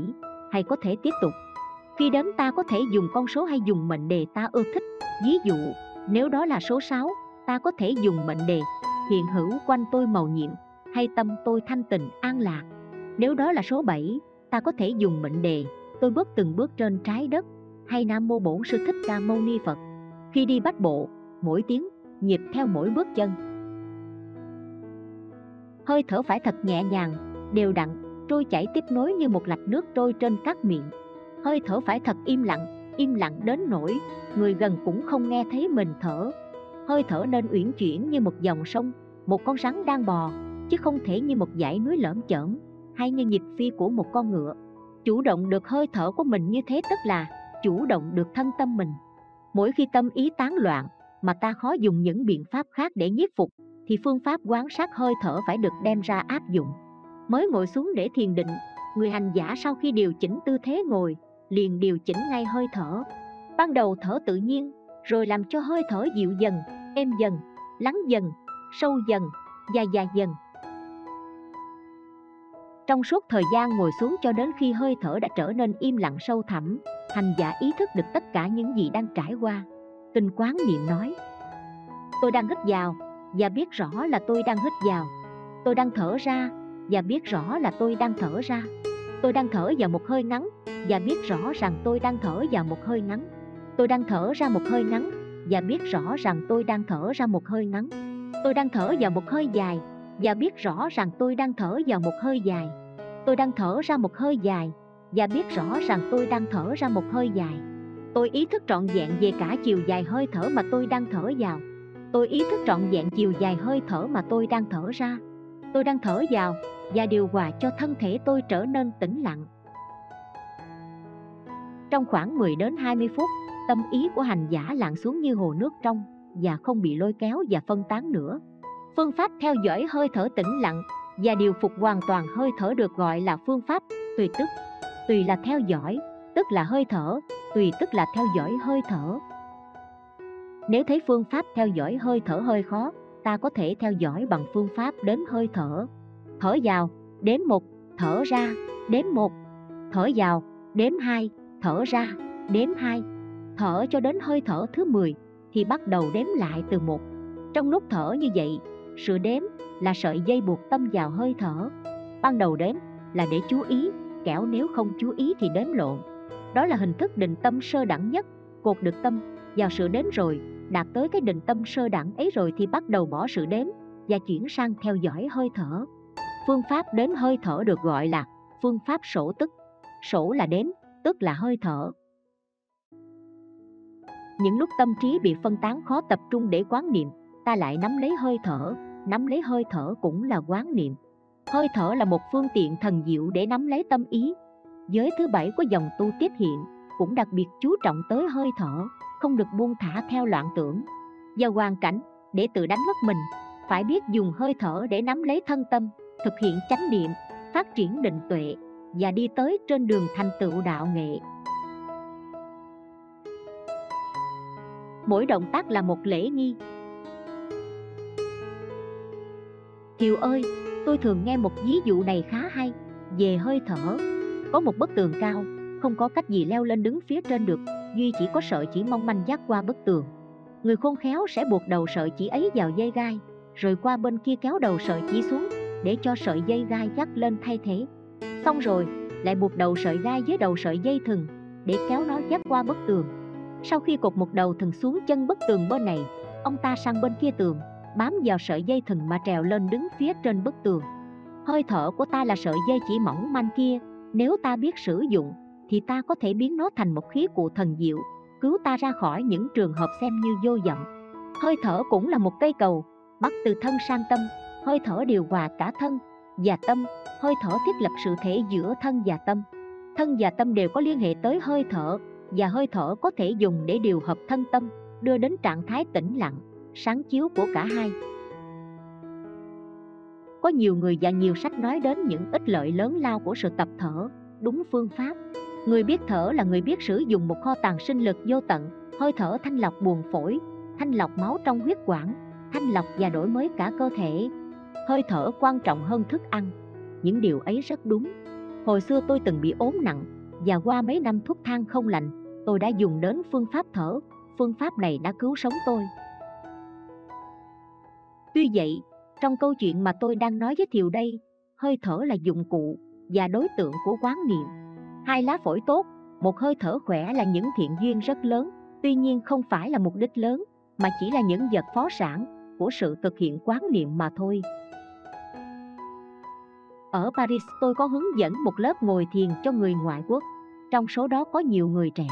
hay có thể tiếp tục. Khi đếm ta có thể dùng con số hay dùng mệnh đề ta ưa thích. Ví dụ, nếu đó là số 6, ta có thể dùng mệnh đề hiện hữu quanh tôi màu nhiệm hay tâm tôi thanh tịnh an lạc. Nếu đó là số 7, ta có thể dùng mệnh đề, tôi bước từng bước trên trái đất, hay Nam Mô Bổn Sư Thích Ca Mâu Ni Phật. Khi đi bách bộ, mỗi tiếng, nhịp theo mỗi bước chân. Hơi thở phải thật nhẹ nhàng, đều đặn, trôi chảy tiếp nối như một lạch nước trôi trên các miệng. Hơi thở phải thật im lặng, im lặng đến nỗi người gần cũng không nghe thấy mình thở. Hơi thở nên uyển chuyển như một dòng sông, một con rắn đang bò, chứ không thể như một dãy núi lởm chởm hay như nhịp phi của một con ngựa. Chủ động được hơi thở của mình như thế tức là chủ động được thân tâm mình. Mỗi khi tâm ý tán loạn mà ta khó dùng những biện pháp khác để nhiếp phục thì phương pháp quán sát hơi thở phải được đem ra áp dụng. Mới ngồi xuống để thiền định, người hành giả sau khi điều chỉnh tư thế ngồi, liền điều chỉnh ngay hơi thở. Ban đầu thở tự nhiên, rồi làm cho hơi thở dịu dần, êm dần, lắng dần, sâu dần, dài dài dần. Trong suốt thời gian ngồi xuống cho đến khi hơi thở đã trở nên im lặng sâu thẳm, hành giả ý thức được tất cả những gì đang trải qua. Tình quán niệm nói, tôi đang hít vào và biết rõ là tôi đang hít vào. Tôi đang thở ra và biết rõ là tôi đang thở ra. Tôi đang thở vào một hơi ngắn và biết rõ rằng tôi đang thở vào một hơi ngắn. Tôi đang thở ra một hơi ngắn và biết rõ rằng tôi đang thở ra một hơi ngắn. Tôi đang thở vào một hơi dài và biết rõ rằng tôi đang thở vào một hơi dài. Tôi đang thở ra một hơi dài và biết rõ rằng tôi đang thở ra một hơi dài. Tôi ý thức trọn vẹn về cả chiều dài hơi thở mà tôi đang thở vào. Tôi ý thức trọn vẹn chiều dài hơi thở mà tôi đang thở ra. Tôi đang thở vào và điều hòa cho thân thể tôi trở nên tĩnh lặng. Trong khoảng 10 đến 20 phút, tâm ý của hành giả lặn xuống như hồ nước trong và không bị lôi kéo và phân tán nữa. Phương pháp theo dõi hơi thở tĩnh lặng và điều phục hoàn toàn hơi thở được gọi là phương pháp tùy tức. Tùy là theo dõi, tức là hơi thở, tùy tức là theo dõi hơi thở. Nếu thấy phương pháp theo dõi hơi thở hơi khó, ta có thể theo dõi bằng phương pháp đếm hơi thở. Thở vào, đếm một, thở ra, đếm một, thở vào, đếm hai, thở ra, đếm hai, thở cho đến hơi thở thứ 10 thì bắt đầu đếm lại từ một. Trong lúc thở như vậy, sự đếm là sợi dây buộc tâm vào hơi thở. Ban đầu đếm là để chú ý, kẻo nếu không chú ý thì đếm lộn. Đó là hình thức định tâm sơ đẳng nhất, cột được tâm vào sự đến rồi, đạt tới cái định tâm sơ đẳng ấy rồi thì bắt đầu bỏ sự đếm và chuyển sang theo dõi hơi thở. Phương pháp đếm hơi thở được gọi là phương pháp sổ tức. Sổ là đếm, tức là hơi thở. Những lúc tâm trí bị phân tán khó tập trung để quán niệm, ta lại nắm lấy hơi thở, nắm lấy hơi thở cũng là quán niệm. Hơi thở là một phương tiện thần diệu để nắm lấy tâm ý. Giới thứ bảy của dòng tu tiếp hiện cũng đặc biệt chú trọng tới hơi thở, không được buông thả theo loạn tưởng. Do hoàn cảnh, để tự đánh mất mình, phải biết dùng hơi thở để nắm lấy thân tâm, thực hiện chánh niệm, phát triển định tuệ và đi tới trên đường thành tựu đạo nghệ. Mỗi động tác là một lễ nghi. Kiều ơi, tôi thường nghe một ví dụ này khá hay về hơi thở. Có một bức tường cao, không có cách gì leo lên đứng phía trên được, duy chỉ có sợi chỉ mong manh dắt qua bức tường. Người khôn khéo sẽ buộc đầu sợi chỉ ấy vào dây gai, rồi qua bên kia kéo đầu sợi chỉ xuống để cho sợi dây gai dắt lên thay thế. Xong rồi, lại buộc đầu sợi gai với đầu sợi dây thừng để kéo nó dắt qua bức tường. Sau khi cột một đầu thừng xuống chân bức tường bên này, ông ta sang bên kia tường, bám vào sợi dây thừng mà trèo lên đứng phía trên bức tường. Hơi thở của ta là sợi dây chỉ mỏng manh kia, nếu ta biết sử dụng, thì ta có thể biến nó thành một khí cụ thần diệu, cứu ta ra khỏi những trường hợp xem như vô vọng. Hơi thở cũng là một cây cầu, bắt từ thân sang tâm, hơi thở điều hòa cả thân và tâm, hơi thở thiết lập sự thể giữa thân và tâm. Thân và tâm đều có liên hệ tới hơi thở, và hơi thở có thể dùng để điều hợp thân tâm, đưa đến trạng thái tĩnh lặng, sáng chiếu của cả hai. Có nhiều người và nhiều sách nói đến những ích lợi lớn lao của sự tập thở, đúng phương pháp. Người biết thở là người biết sử dụng một kho tàng sinh lực vô tận, hơi thở thanh lọc buồng phổi, thanh lọc máu trong huyết quản, thanh lọc và đổi mới cả cơ thể. Hơi thở quan trọng hơn thức ăn. Những điều ấy rất đúng. Hồi xưa tôi từng bị ốm nặng và qua mấy năm thuốc thang không lành, tôi đã dùng đến phương pháp thở. Phương pháp này đã cứu sống tôi. Tuy vậy, trong câu chuyện mà tôi đang nói giới thiệu đây, hơi thở là dụng cụ và đối tượng của quán niệm. Hai lá phổi tốt, một hơi thở khỏe là những thiện duyên rất lớn, tuy nhiên không phải là mục đích lớn, mà chỉ là những vật phó sản của sự thực hiện quán niệm mà thôi. Ở Paris tôi có hướng dẫn một lớp ngồi thiền cho người ngoại quốc, trong số đó có nhiều người trẻ.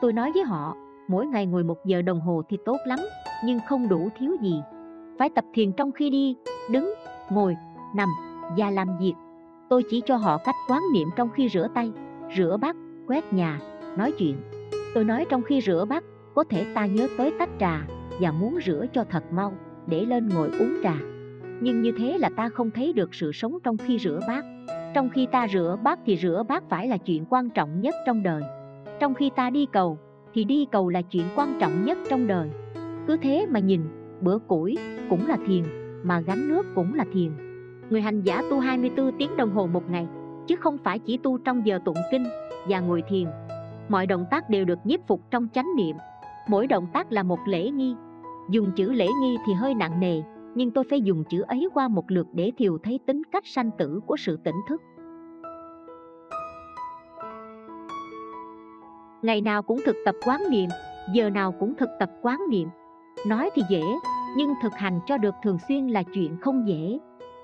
Tôi nói với họ, mỗi ngày ngồi một giờ đồng hồ thì tốt lắm, nhưng không đủ thiếu gì. Phải tập thiền trong khi đi, đứng, ngồi, nằm và làm việc. Tôi chỉ cho họ cách quán niệm trong khi rửa tay, rửa bát, quét nhà, nói chuyện. Tôi nói trong khi rửa bát, có thể ta nhớ tới tách trà và muốn rửa cho thật mau, để lên ngồi uống trà. Nhưng như thế là ta không thấy được sự sống trong khi rửa bát. Trong khi ta rửa bát thì rửa bát phải là chuyện quan trọng nhất trong đời. Trong khi ta đi cầu thì đi cầu là chuyện quan trọng nhất trong đời. Cứ thế mà nhìn, bữa củi cũng là thiền, mà gánh nước cũng là thiền. Người hành giả tu 24 tiếng đồng hồ một ngày, chứ không phải chỉ tu trong giờ tụng kinh và ngồi thiền. Mọi động tác đều được nhiếp phục trong chánh niệm. Mỗi động tác là một lễ nghi. Dùng chữ lễ nghi thì hơi nặng nề, nhưng tôi phải dùng chữ ấy qua một lượt để thiều thấy tính cách sanh tử của sự tỉnh thức. Ngày nào cũng thực tập quán niệm, giờ nào cũng thực tập quán niệm. Nói thì dễ, nhưng thực hành cho được thường xuyên là chuyện không dễ.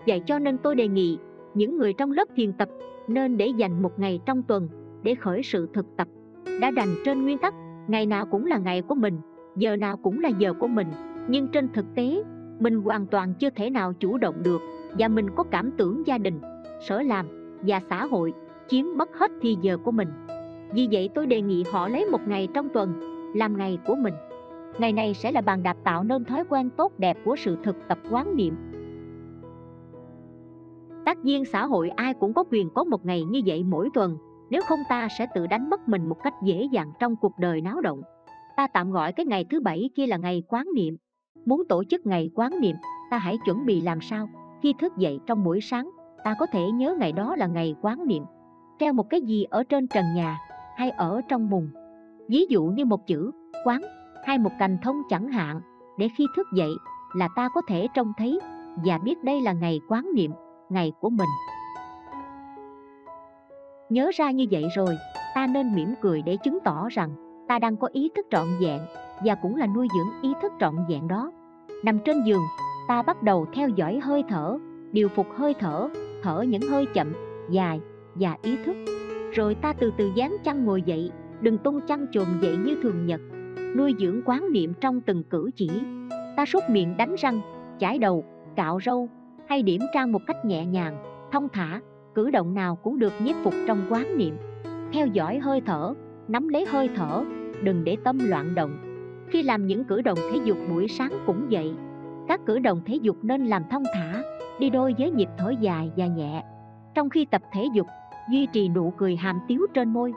Vậy cho nên tôi đề nghị những người trong lớp thiền tập nên để dành một ngày trong tuần để khởi sự thực tập. Đã đành trên nguyên tắc, ngày nào cũng là ngày của mình, giờ nào cũng là giờ của mình, nhưng trên thực tế, mình hoàn toàn chưa thể nào chủ động được và mình có cảm tưởng gia đình, sở làm và xã hội chiếm mất hết thì giờ của mình. Vì vậy tôi đề nghị họ lấy một ngày trong tuần làm ngày của mình. Ngày này sẽ là bàn đạp tạo nên thói quen tốt đẹp của sự thực tập quán niệm. Tác viên xã hội ai cũng có quyền có một ngày như vậy mỗi tuần, nếu không ta sẽ tự đánh mất mình một cách dễ dàng trong cuộc đời náo động. Ta tạm gọi cái ngày thứ bảy kia là ngày quán niệm. Muốn tổ chức ngày quán niệm, ta hãy chuẩn bị làm sao? Khi thức dậy trong buổi sáng, ta có thể nhớ ngày đó là ngày quán niệm. Treo một cái gì ở trên trần nhà hay ở trong mùng ví dụ như một chữ, quán hay một cành thông chẳng hạn, để khi thức dậy là ta có thể trông thấy và biết đây là ngày quán niệm, ngày của mình. Nhớ ra như vậy rồi, ta nên mỉm cười để chứng tỏ rằng ta đang có ý thức trọn vẹn và cũng là nuôi dưỡng ý thức trọn vẹn đó. Nằm trên giường, ta bắt đầu theo dõi hơi thở, điều phục hơi thở thở những hơi chậm, dài và ý thức. Rồi ta từ từ dán chăn ngồi dậy, đừng tung chăn chồm dậy như thường nhật nuôi dưỡng quán niệm trong từng cử chỉ. Ta súc miệng đánh răng, chải đầu, cạo râu, hay điểm trang một cách nhẹ nhàng, thông thả, cử động nào cũng được nhiếp phục trong quán niệm. Theo dõi hơi thở, nắm lấy hơi thở, đừng để tâm loạn động. Khi làm những cử động thể dục buổi sáng cũng vậy. Các cử động thể dục nên làm thông thả, đi đôi với nhịp thở dài và nhẹ. Trong khi tập thể dục, duy trì nụ cười hàm tiếu trên môi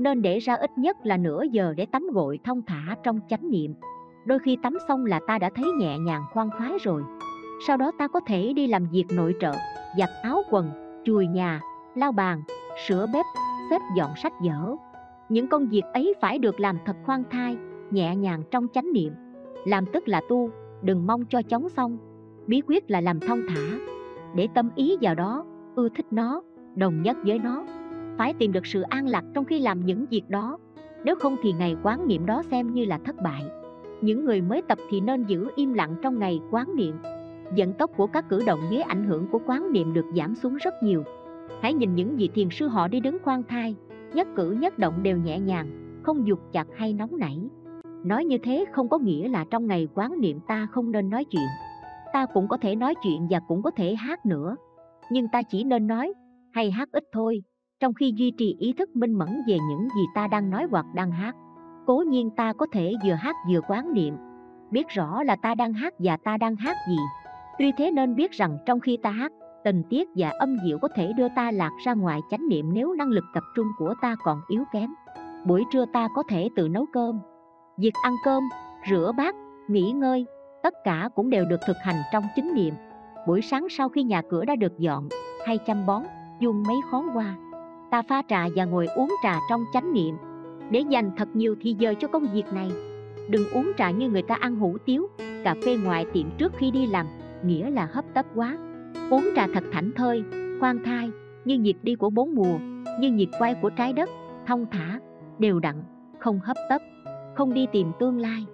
nên để ra ít nhất là nửa giờ để tắm gội thông thả trong chánh niệm. Đôi khi tắm xong là ta đã thấy nhẹ nhàng khoan khoái rồi. Sau đó ta có thể đi làm việc nội trợ, giặt áo quần, chùi nhà, lau bàn, sửa bếp, xếp dọn sách vở. Những công việc ấy phải được làm thật khoan thai, nhẹ nhàng trong chánh niệm. Làm tức là tu, đừng mong cho chóng xong. Bí quyết là làm thông thả. Để tâm ý vào đó, ưa thích nó, đồng nhất với nó phải tìm được sự an lạc trong khi làm những việc đó. Nếu không thì ngày quán niệm đó xem như là thất bại. Những người mới tập thì nên giữ im lặng trong ngày quán niệm. Vận tốc của các cử động dưới ảnh hưởng của quán niệm được giảm xuống rất nhiều. Hãy nhìn những vị thiền sư họ đi đứng khoan thai, nhất cử nhất động đều nhẹ nhàng, không dục chặt hay nóng nảy. Nói như thế không có nghĩa là trong ngày quán niệm ta không nên nói chuyện. Ta cũng có thể nói chuyện và cũng có thể hát nữa. Nhưng ta chỉ nên nói, hay hát ít thôi trong khi duy trì ý thức minh mẫn về những gì ta đang nói hoặc đang hát. Cố nhiên ta có thể vừa hát vừa quán niệm. Biết rõ là ta đang hát và ta đang hát gì. Tuy thế nên biết rằng trong khi ta hát, tình tiết và âm diệu có thể đưa ta lạc ra ngoài chánh niệm nếu năng lực tập trung của ta còn yếu kém. Buổi trưa ta có thể tự nấu cơm, việc ăn cơm, rửa bát, nghỉ ngơi, tất cả cũng đều được thực hành trong chính niệm. Buổi sáng sau khi nhà cửa đã được dọn, hay chăm bón, dùng mấy khón hoa ta pha trà và ngồi uống trà trong chánh niệm. Để dành thật nhiều thì giờ cho công việc này. Đừng uống trà như người ta ăn hủ tiếu, cà phê ngoài tiệm trước khi đi làm, nghĩa là hấp tấp quá. Uống trà thật thảnh thơi, khoan thai, như nhịp đi của bốn mùa, như nhịp quay của trái đất, thông thả, đều đặn, không hấp tấp, không đi tìm tương lai.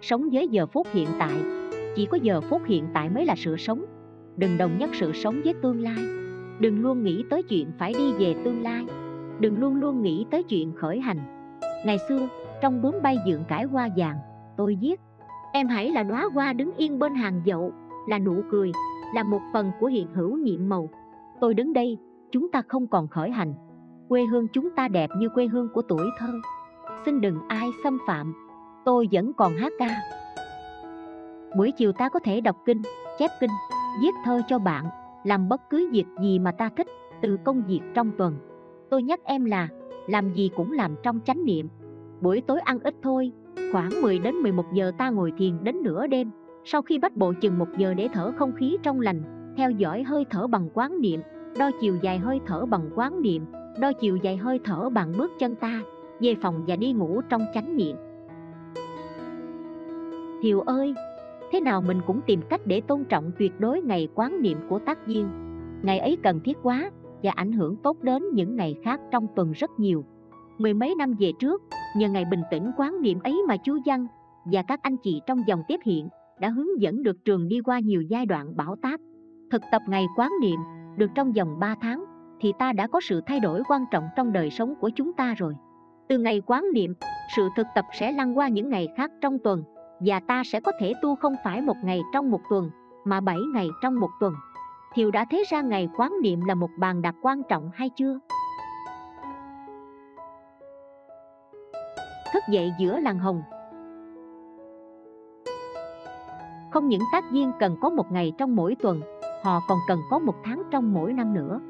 Sống với giờ phút hiện tại, chỉ có giờ phút hiện tại mới là sự sống. Đừng đồng nhất sự sống với tương lai đừng luôn nghĩ tới chuyện phải đi về tương lai. Đừng luôn luôn nghĩ tới chuyện khởi hành. Ngày xưa, trong bướm bay dượng cải hoa vàng, tôi viết, em hãy là đóa hoa đứng yên bên hàng dậu, là nụ cười, là một phần của hiện hữu nhiệm màu. Tôi đứng đây, chúng ta không còn khởi hành. Quê hương chúng ta đẹp như quê hương của tuổi thơ. Xin đừng ai xâm phạm, tôi vẫn còn hát ca. Buổi chiều ta có thể đọc kinh, chép kinh, viết thơ cho bạn làm bất cứ việc gì mà ta thích từ công việc trong tuần. Tôi nhắc em là làm gì cũng làm trong chánh niệm. Buổi tối ăn ít thôi khoảng 10 đến 11 giờ ta ngồi thiền đến nửa đêm. Sau khi bắt bộ chừng một giờ để thở không khí trong lành theo dõi hơi thở bằng quán niệm đo chiều dài hơi thở bằng quán niệm đo chiều dài hơi thở bằng bước chân ta về phòng và đi ngủ trong chánh niệm. Thiều ơi, thế nào mình cũng tìm cách để tôn trọng tuyệt đối ngày quán niệm của tác viên. Ngày ấy cần thiết quá và ảnh hưởng tốt đến những ngày khác trong tuần rất nhiều. Mười mấy năm về trước, nhờ ngày bình tĩnh quán niệm ấy mà chú Văn và các anh chị trong dòng tiếp hiện đã hướng dẫn được trường đi qua nhiều giai đoạn bảo tác. Thực tập ngày quán niệm được trong vòng 3 tháng thì ta đã có sự thay đổi quan trọng trong đời sống của chúng ta rồi. Từ ngày quán niệm sự thực tập sẽ lăn qua những ngày khác trong tuần và ta sẽ có thể tu không phải một ngày trong một tuần, mà bảy ngày trong một tuần. Thiều đã thấy ra ngày quán niệm là một bàn đạp quan trọng hay chưa? Thức dậy giữa làng hồng. Không những tác viên cần có một ngày trong mỗi tuần, họ còn cần có một tháng trong mỗi năm nữa.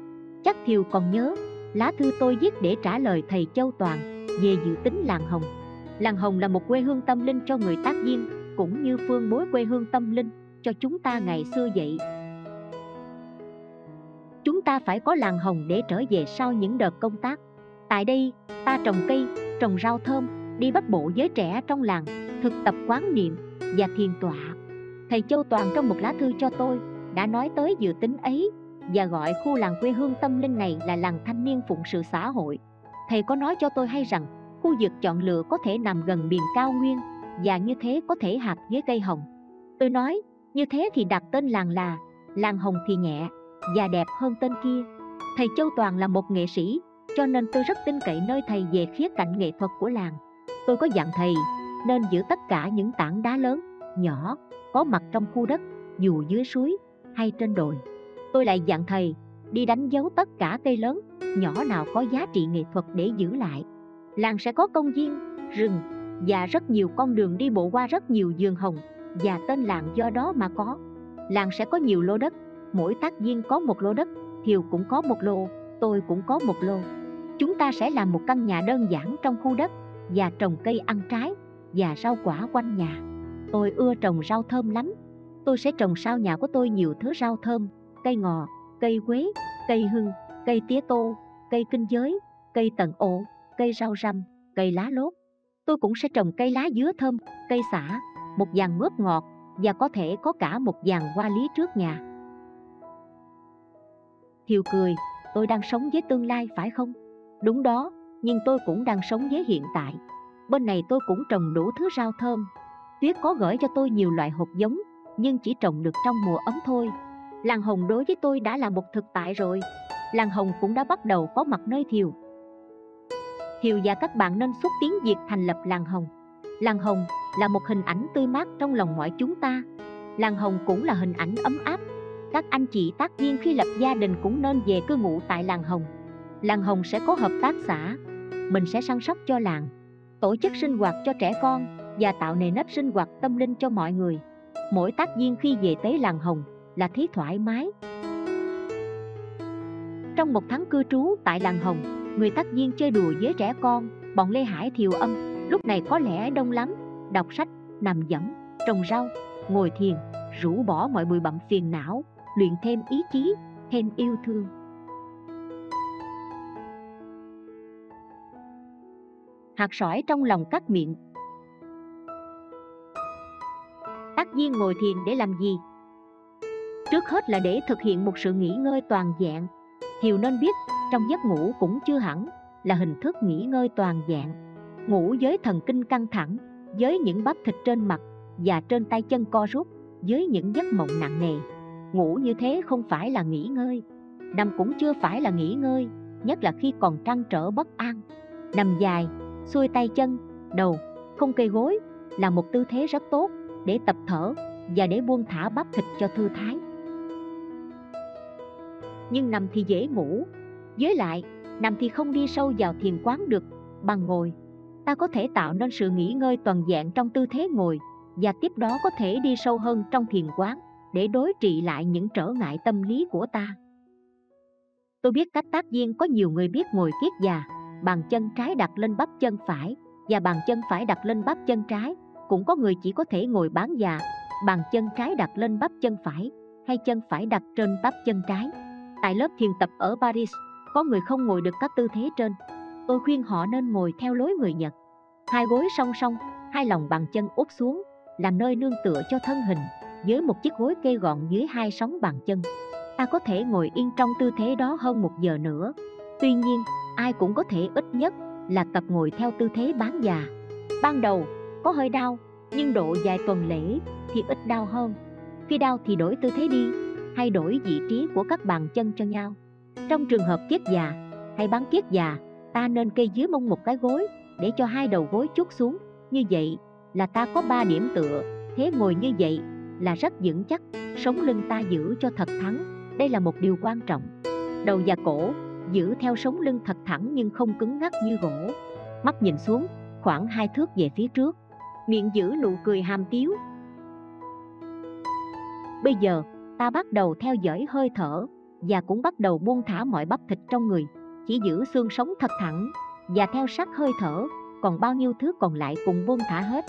Chắc thiều còn nhớ, lá thư tôi viết để trả lời thầy châu toàn về dự tính làng hồng làng hồng là một quê hương tâm linh cho người tác viên cũng như phương bối quê hương tâm linh cho chúng ta ngày xưa vậy chúng ta phải có làng hồng để trở về sau những đợt công tác. Tại đây, ta trồng cây, trồng rau thơm, đi bắt bộ với trẻ trong làng, thực tập quán niệm và thiền tọa. Thầy châu toàn trong một lá thư cho tôi, đã nói tới dự tính ấy và gọi khu làng quê hương tâm linh này là làng thanh niên phụng sự xã hội. Thầy có nói cho tôi hay rằng khu vực chọn lựa có thể nằm gần miền cao nguyên và như thế có thể hạt với cây hồng. Tôi nói, như thế thì đặt tên làng là làng hồng thì nhẹ và đẹp hơn tên kia. Thầy châu toàn là một nghệ sĩ, cho nên tôi rất tin cậy nơi thầy về khía cạnh nghệ thuật của làng. Tôi có dặn thầy nên giữ tất cả những tảng đá lớn, nhỏ, có mặt trong khu đất, dù dưới suối hay trên đồi. Tôi lại dặn thầy, đi đánh dấu tất cả cây lớn, nhỏ nào có giá trị nghệ thuật để giữ lại làng sẽ có công viên, rừng và rất nhiều con đường đi bộ qua rất nhiều giường hồng và tên làng do đó mà có. Làng sẽ có nhiều lô đất, mỗi tác viên có một lô đất, thiều cũng có một lô, tôi cũng có một lô. Chúng ta sẽ làm một căn nhà đơn giản trong khu đất và trồng cây ăn trái và rau quả quanh nhà. Tôi ưa trồng rau thơm lắm. Tôi sẽ trồng sau nhà của tôi nhiều thứ rau thơm, cây ngò, cây quế, cây hương cây tía tô, cây kinh giới, cây tần ổ cây rau răm, cây lá lốt. Tôi cũng sẽ trồng cây lá dứa thơm, cây xả một dàn mướp ngọt và có thể có cả một dàn hoa lý trước nhà. Thiều cười, tôi đang sống với tương lai, phải không? Đúng đó, nhưng tôi cũng đang sống với hiện tại. Bên này tôi cũng trồng đủ thứ rau thơm. Tuyết có gửi cho tôi nhiều loại hột giống, nhưng chỉ trồng được trong mùa ấm thôi. Làng hồng đối với tôi đã là một thực tại rồi. Làng hồng cũng đã bắt đầu có mặt nơi thiều thiều và dạ các bạn nên xúc tiến việc thành lập làng hồng. Làng hồng là một hình ảnh tươi mát trong lòng mọi chúng ta. Làng hồng cũng là hình ảnh ấm áp. Các anh chị tác viên khi lập gia đình cũng nên về cư ngụ tại làng hồng. Làng hồng sẽ có hợp tác xã. Mình sẽ săn sóc cho làng, tổ chức sinh hoạt cho trẻ con và tạo nề nếp sinh hoạt tâm linh cho mọi người. Mỗi tác viên khi về tới làng hồng là thấy thoải mái. Trong một tháng cư trú tại làng hồng người tác viên chơi đùa với trẻ con, bọn lê hải thiều âm. Lúc này có lẽ đông lắm. Đọc sách, nằm dẫm, trồng rau, ngồi thiền, rũ bỏ mọi bụi bặm phiền não, luyện thêm ý chí, thêm yêu thương. Hạt sỏi trong lòng cắt miệng. Tác viên ngồi thiền để làm gì? Trước hết là để thực hiện một sự nghỉ ngơi toàn dạng Thiều nên biết trong giấc ngủ cũng chưa hẳn, là hình thức nghỉ ngơi toàn vẹn. Ngủ với thần kinh căng thẳng, với những bắp thịt trên mặt và trên tay chân co rút, với những giấc mộng nặng nề. Ngủ như thế không phải là nghỉ ngơi. Nằm cũng chưa phải là nghỉ ngơi, nhất là khi còn trăn trở bất an. Nằm dài, xuôi tay chân, đầu, không cây gối là một tư thế rất tốt để tập thở và để buông thả bắp thịt cho thư thái. Nhưng nằm thì dễ ngủ với lại, nằm thì không đi sâu vào thiền quán được, bằng ngồi. Ta có thể tạo nên sự nghỉ ngơi toàn dạng trong tư thế ngồi, và tiếp đó có thể đi sâu hơn trong thiền quán, để đối trị lại những trở ngại tâm lý của ta. Tôi biết cách tác viên có nhiều người biết ngồi kiết già, bàn chân trái đặt lên bắp chân phải, và bàn chân phải đặt lên bắp chân trái. Cũng có người chỉ có thể ngồi bán già, bàn chân trái đặt lên bắp chân phải, hay chân phải đặt trên bắp chân trái. Tại lớp thiền tập ở paris có người không ngồi được các tư thế trên. Tôi khuyên họ nên ngồi theo lối người nhật. Hai gối song song, hai lòng bàn chân úp xuống làm nơi nương tựa cho thân hình, với một chiếc gối kê gọn dưới hai sóng bàn chân. Ta có thể ngồi yên trong tư thế đó hơn một giờ nữa. Tuy nhiên, ai cũng có thể ít nhất là tập ngồi theo tư thế bán già. Ban đầu, có hơi đau, nhưng độ dài tuần lễ thì ít đau hơn. Khi đau thì đổi tư thế đi hay đổi vị trí của các bàn chân cho nhau trong trường hợp kiết già, hay bán kiết già, ta nên kê dưới mông một cái gối, để cho hai đầu gối chút xuống. Như vậy là ta có ba điểm tựa. Thế ngồi như vậy là rất vững chắc, sống lưng ta giữ cho thật thẳng đây là một điều quan trọng. Đầu và cổ giữ theo sống lưng thật thẳng nhưng không cứng ngắc như gỗ. Mắt nhìn xuống, khoảng hai thước về phía trước. Miệng giữ nụ cười hàm tiếu. Bây giờ, ta bắt đầu theo dõi hơi thở và cũng bắt đầu buông thả mọi bắp thịt trong người, chỉ giữ xương sống thật thẳng, và theo sát hơi thở, còn bao nhiêu thứ còn lại cùng buông thả hết.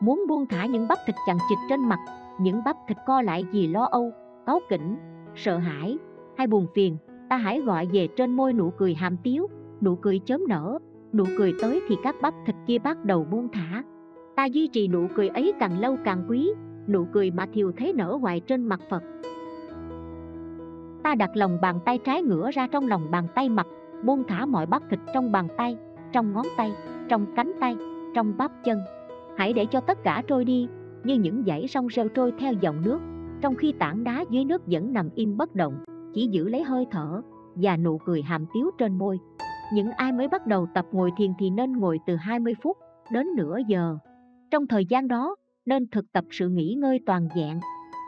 Muốn buông thả những bắp thịt chằng chịt trên mặt, những bắp thịt co lại vì lo âu, cáu kỉnh, sợ hãi, hay buồn phiền, ta hãy gọi về trên môi nụ cười hàm tiếu, nụ cười chớm nở, nụ cười tới thì các bắp thịt kia bắt đầu buông thả. Ta duy trì nụ cười ấy càng lâu càng quý, nụ cười mà thiều thế nở hoài trên mặt phật ta đặt lòng bàn tay trái ngửa ra trong lòng bàn tay mặt, buông thả mọi bắp thịt trong bàn tay, trong ngón tay, trong cánh tay, trong bắp chân. Hãy để cho tất cả trôi đi, như những dãy sông rêu trôi theo dòng nước, trong khi tảng đá dưới nước vẫn nằm im bất động, chỉ giữ lấy hơi thở và nụ cười hàm tiếu trên môi. Những ai mới bắt đầu tập ngồi thiền thì nên ngồi từ 20 phút đến nửa giờ. Trong thời gian đó, nên thực tập sự nghỉ ngơi toàn vẹn.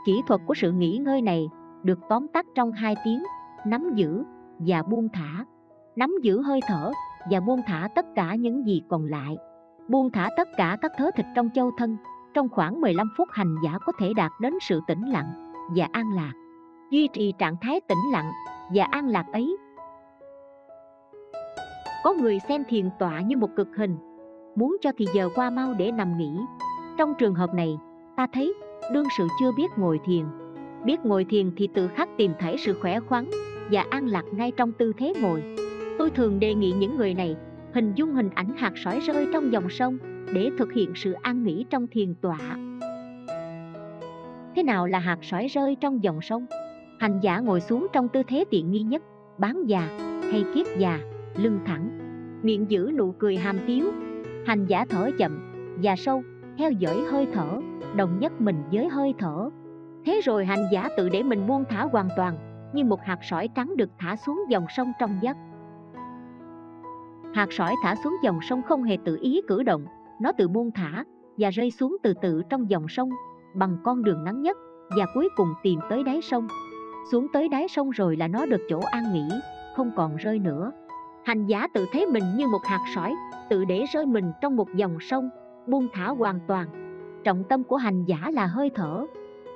Kỹ thuật của sự nghỉ ngơi này được tóm tắt trong hai tiếng, nắm giữ và buông thả. Nắm giữ hơi thở và buông thả tất cả những gì còn lại. Buông thả tất cả các thớ thịt trong châu thân, trong khoảng 15 phút hành giả có thể đạt đến sự tĩnh lặng và an lạc. Duy trì trạng thái tĩnh lặng và an lạc ấy. Có người xem thiền tọa như một cực hình, muốn cho thì giờ qua mau để nằm nghỉ. Trong trường hợp này, ta thấy đương sự chưa biết ngồi thiền biết ngồi thiền thì tự khắc tìm thấy sự khỏe khoắn và an lạc ngay trong tư thế ngồi. Tôi thường đề nghị những người này hình dung hình ảnh hạt sỏi rơi trong dòng sông để thực hiện sự an nghỉ trong thiền tọa. Thế nào là hạt sỏi rơi trong dòng sông? Hành giả ngồi xuống trong tư thế tiện nghi nhất bán già hay kiết già, lưng thẳng, miệng giữ nụ cười hàm tiếu. Hành giả thở chậm và sâu theo dõi hơi thở, đồng nhất mình với hơi thở thế rồi hành giả tự để mình buông thả hoàn toàn, như một hạt sỏi trắng được thả xuống dòng sông trong giấc. Hạt sỏi thả xuống dòng sông không hề tự ý cử động, nó tự buông thả và rơi xuống từ từ trong dòng sông, bằng con đường ngắn nhất và cuối cùng tìm tới đáy sông. Xuống tới đáy sông rồi là nó được chỗ an nghỉ, không còn rơi nữa. Hành giả tự thấy mình như một hạt sỏi, tự để rơi mình trong một dòng sông, buông thả hoàn toàn. Trọng tâm của hành giả là hơi thở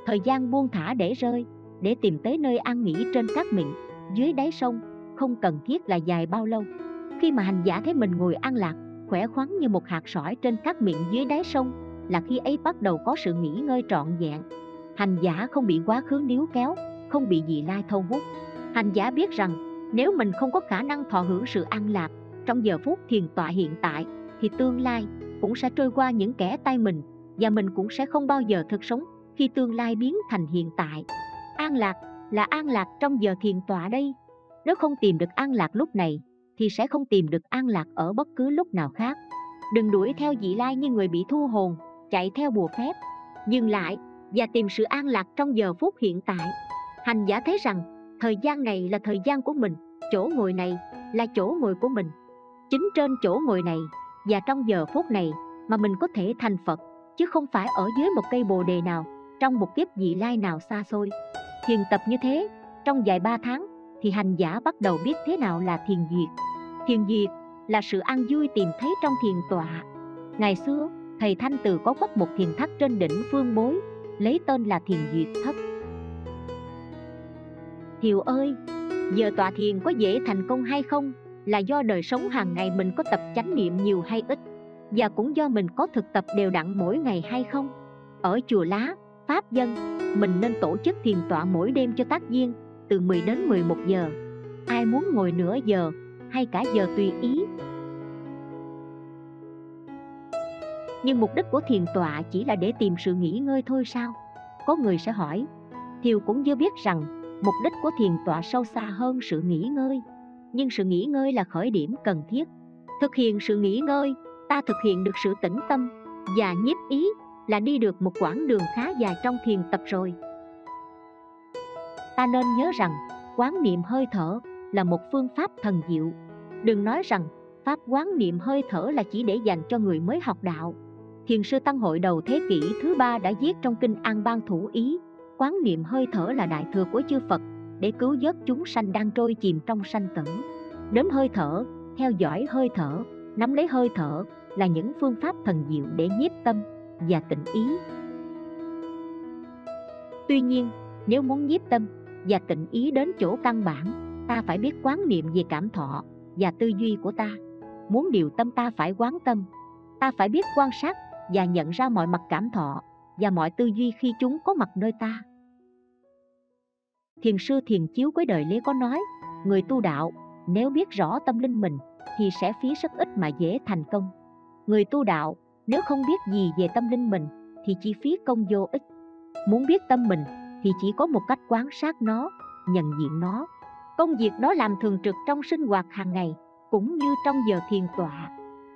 thời gian buông thả để rơi, để tìm tới nơi an nghỉ trên cát mịn, dưới đáy sông, không cần thiết là dài bao lâu. Khi mà hành giả thấy mình ngồi an lạc, khỏe khoắn như một hạt sỏi trên cát mịn dưới đáy sông, là khi ấy bắt đầu có sự nghỉ ngơi trọn vẹn. Hành giả không bị quá khứ níu kéo, không bị gì lai thâu hút. Hành giả biết rằng, nếu mình không có khả năng thọ hưởng sự an lạc, trong giờ phút thiền tọa hiện tại, thì tương lai cũng sẽ trôi qua những kẻ tay mình, và mình cũng sẽ không bao giờ thực sống khi tương lai biến thành hiện tại. An lạc, là an lạc trong giờ thiền tọa đây. Nếu không tìm được an lạc lúc này, thì sẽ không tìm được an lạc ở bất cứ lúc nào khác. Đừng đuổi theo dị lai như người bị thu hồn, chạy theo bùa phép. Dừng lại và tìm sự an lạc trong giờ phút hiện tại. Hành giả thấy rằng, thời gian này là thời gian của mình, chỗ ngồi này là chỗ ngồi của mình. Chính trên chỗ ngồi này và trong giờ phút này mà mình có thể thành phật, chứ không phải ở dưới một cây bồ đề nào trong một kiếp dị lai nào xa xôi. Thiền tập như thế, trong vài ba tháng, thì hành giả bắt đầu biết thế nào là thiền diệt. Thiền diệt là sự an vui tìm thấy trong thiền tọa. Ngày xưa, thầy thanh từ có quất một thiền thất trên đỉnh phương bối, lấy tên là thiền diệt thất. Thiều ơi, giờ tọa thiền có dễ thành công hay không? Là do đời sống hàng ngày mình có tập chánh niệm nhiều hay ít? Và cũng do mình có thực tập đều đặn mỗi ngày hay không? Ở chùa lá pháp dân. Mình nên tổ chức thiền tọa mỗi đêm cho tác viên, từ 10 đến 11 giờ. Ai muốn ngồi nửa giờ, hay cả giờ tùy ý. Nhưng mục đích của thiền tọa chỉ là để tìm sự nghỉ ngơi thôi sao? Có người sẽ hỏi. Thiều cũng chưa biết rằng, mục đích của thiền tọa sâu xa hơn sự nghỉ ngơi. Nhưng sự nghỉ ngơi là khởi điểm cần thiết. Thực hiện sự nghỉ ngơi, ta thực hiện được sự tĩnh tâm và nhiếp ý là đi được một quãng đường khá dài trong thiền tập rồi. Ta nên nhớ rằng, quán niệm hơi thở là một phương pháp thần diệu. Đừng nói rằng, pháp quán niệm hơi thở là chỉ để dành cho người mới học đạo. Thiền sư tăng hội đầu thế kỷ thứ ba đã viết trong kinh an bang thủ ý, quán niệm hơi thở là đại thừa của chư phật, để cứu vớt chúng sanh đang trôi chìm trong sanh tử. Đếm hơi thở, theo dõi hơi thở, nắm lấy hơi thở là những phương pháp thần diệu để nhiếp tâm và tịnh ý. Tuy nhiên, nếu muốn nhiếp tâm và tịnh ý đến chỗ căn bản, ta phải biết quán niệm về cảm thọ và tư duy của ta. Muốn điều tâm ta phải quán tâm. Ta phải biết quan sát và nhận ra mọi mặt cảm thọ và mọi tư duy khi chúng có mặt nơi ta. Thiền sư thiền chiếu với đời lê có nói, người tu đạo, nếu biết rõ tâm linh mình thì sẽ phí sức ít mà dễ thành công. Người tu đạo nếu không biết gì về tâm linh mình, thì chỉ phí công vô ích. Muốn biết tâm mình, thì chỉ có một cách quan sát nó, nhận diện nó. Công việc đó làm thường trực trong sinh hoạt hàng ngày, cũng như trong giờ thiền tọa.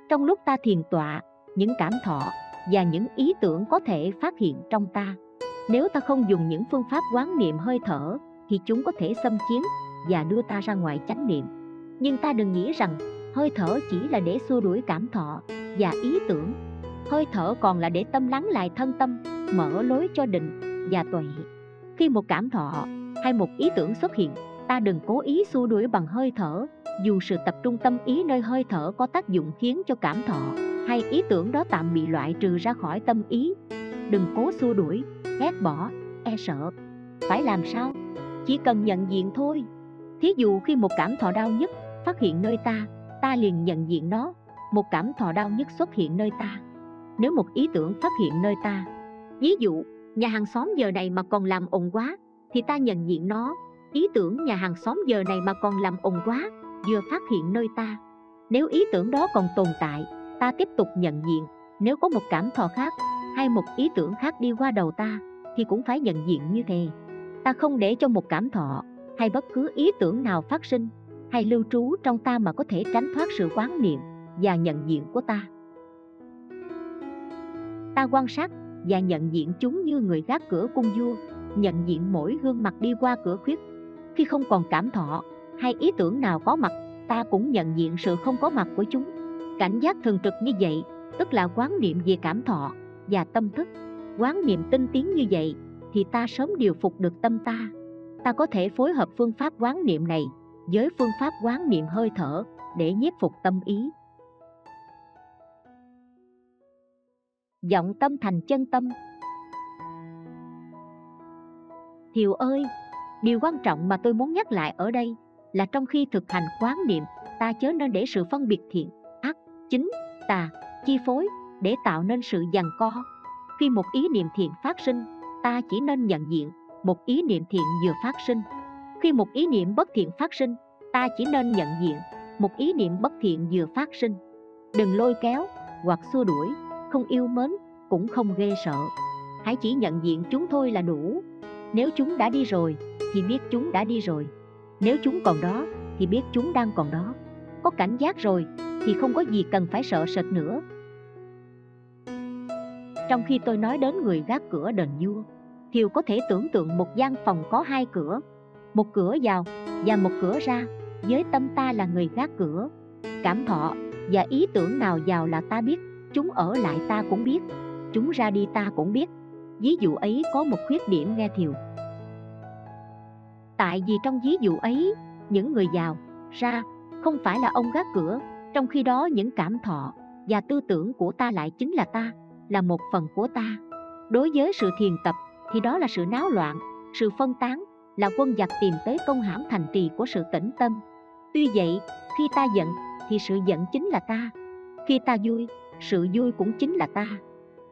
Trong lúc ta thiền tọa, những cảm thọ và những ý tưởng có thể phát hiện trong ta. Nếu ta không dùng những phương pháp quán niệm hơi thở, thì chúng có thể xâm chiếm và đưa ta ra ngoài chánh niệm. Nhưng ta đừng nghĩ rằng, hơi thở chỉ là để xua đuổi cảm thọ và ý tưởng hơi thở còn là để tâm lắng lại thân tâm, mở lối cho định và tuệ. Khi một cảm thọ hay một ý tưởng xuất hiện, ta đừng cố ý xua đuổi bằng hơi thở, dù sự tập trung tâm ý nơi hơi thở có tác dụng khiến cho cảm thọ hay ý tưởng đó tạm bị loại trừ ra khỏi tâm ý. Đừng cố xua đuổi, ghét bỏ e sợ. Phải làm sao? Chỉ cần nhận diện thôi. Thí dụ khi một cảm thọ đau nhất phát hiện nơi ta ta liền nhận diện nó. Một cảm thọ đau nhất xuất hiện nơi ta nếu một ý tưởng phát hiện nơi ta. Ví dụ, nhà hàng xóm giờ này mà còn làm ồn quá, thì ta nhận diện nó. Ý tưởng nhà hàng xóm giờ này mà còn làm ồn quá, vừa phát hiện nơi ta. Nếu ý tưởng đó còn tồn tại, ta tiếp tục nhận diện. Nếu có một cảm thọ khác, hay một ý tưởng khác đi qua đầu ta, thì cũng phải nhận diện như thế. Ta không để cho một cảm thọ, hay bất cứ ý tưởng nào phát sinh, hay lưu trú trong ta mà có thể tránh thoát sự quán niệm và nhận diện của ta ta quan sát và nhận diện chúng như người gác cửa cung vua, nhận diện mỗi gương mặt đi qua cửa khuyết. Khi không còn cảm thọ hay ý tưởng nào có mặt, ta cũng nhận diện sự không có mặt của chúng. Cảnh giác thường trực như vậy, tức là quán niệm về cảm thọ và tâm thức. Quán niệm tinh tiến như vậy thì ta sớm điều phục được tâm ta. Ta có thể phối hợp phương pháp quán niệm này với phương pháp quán niệm hơi thở để nhiếp phục tâm ý. Giọng tâm thành chân tâm. Thiều ơi, điều quan trọng mà tôi muốn nhắc lại ở đây là trong khi thực hành quán niệm, ta chớ nên để sự phân biệt thiện, ác, chính, tà, chi phối để tạo nên sự giằng co. Khi một ý niệm thiện phát sinh, ta chỉ nên nhận diện một ý niệm thiện vừa phát sinh. Khi một ý niệm bất thiện phát sinh, ta chỉ nên nhận diện một ý niệm bất thiện vừa phát sinh. Đừng lôi kéo hoặc xua đuổi không yêu mến, cũng không ghê sợ. Hãy chỉ nhận diện chúng thôi là đủ. Nếu chúng đã đi rồi, thì biết chúng đã đi rồi. Nếu chúng còn đó, thì biết chúng đang còn đó. Có cảnh giác rồi, thì không có gì cần phải sợ sệt nữa. Trong khi tôi nói đến người gác cửa đền vua, thiều có thể tưởng tượng một gian phòng có hai cửa. Một cửa vào và một cửa ra, với tâm ta là người gác cửa. Cảm thọ và ý tưởng nào vào là ta biết chúng ở lại ta cũng biết. Chúng ra đi ta cũng biết. Ví dụ ấy có một khuyết điểm nghe thiều. Tại vì trong ví dụ ấy, những người giàu, ra, không phải là ông gác cửa. Trong khi đó những cảm thọ và tư tưởng của ta lại chính là ta, là một phần của ta. Đối với sự thiền tập, thì đó là sự náo loạn, sự phân tán, là quân giặc tìm tới công hãm thành trì của sự tĩnh tâm. Tuy vậy, khi ta giận, thì sự giận chính là ta. Khi ta vui sự vui cũng chính là ta.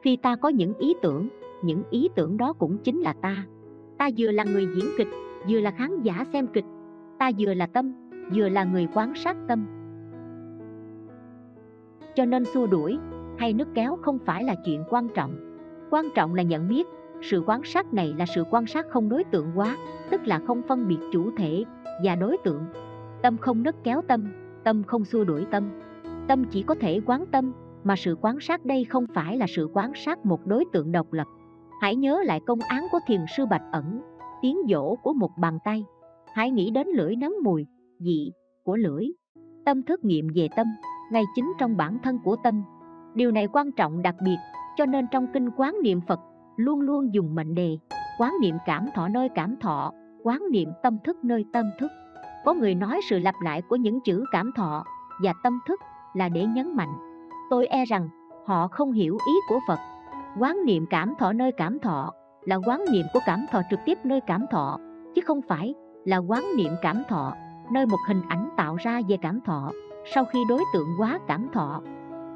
Khi ta có những ý tưởng, những ý tưởng đó cũng chính là ta. Ta vừa là người diễn kịch, vừa là khán giả xem kịch. Ta vừa là tâm, vừa là người quan sát tâm. Cho nên xua đuổi hay nước kéo không phải là chuyện quan trọng. Quan trọng là nhận biết, sự quan sát này là sự quan sát không đối tượng quá, tức là không phân biệt chủ thể và đối tượng. Tâm không nứt kéo tâm tâm không xua đuổi tâm. Tâm chỉ có thể quán tâm mà sự quan sát đây không phải là sự quan sát một đối tượng độc lập. Hãy nhớ lại công án của thiền sư bạch ẩn, tiếng dỗ của một bàn tay. Hãy nghĩ đến lưỡi nấm mùi, dị của lưỡi. Tâm thức nghiệm về tâm, ngay chính trong bản thân của tâm. Điều này quan trọng đặc biệt, cho nên trong kinh quán niệm phật, luôn luôn dùng mệnh đề, quán niệm cảm thọ nơi cảm thọ, quán niệm tâm thức nơi tâm thức. Có người nói sự lặp lại của những chữ cảm thọ và tâm thức là để nhấn mạnh tôi e rằng họ không hiểu ý của phật. Quán niệm cảm thọ nơi cảm thọ là quán niệm của cảm thọ trực tiếp nơi cảm thọ, chứ không phải là quán niệm cảm thọ nơi một hình ảnh tạo ra về cảm thọ. Sau khi đối tượng quá cảm thọ,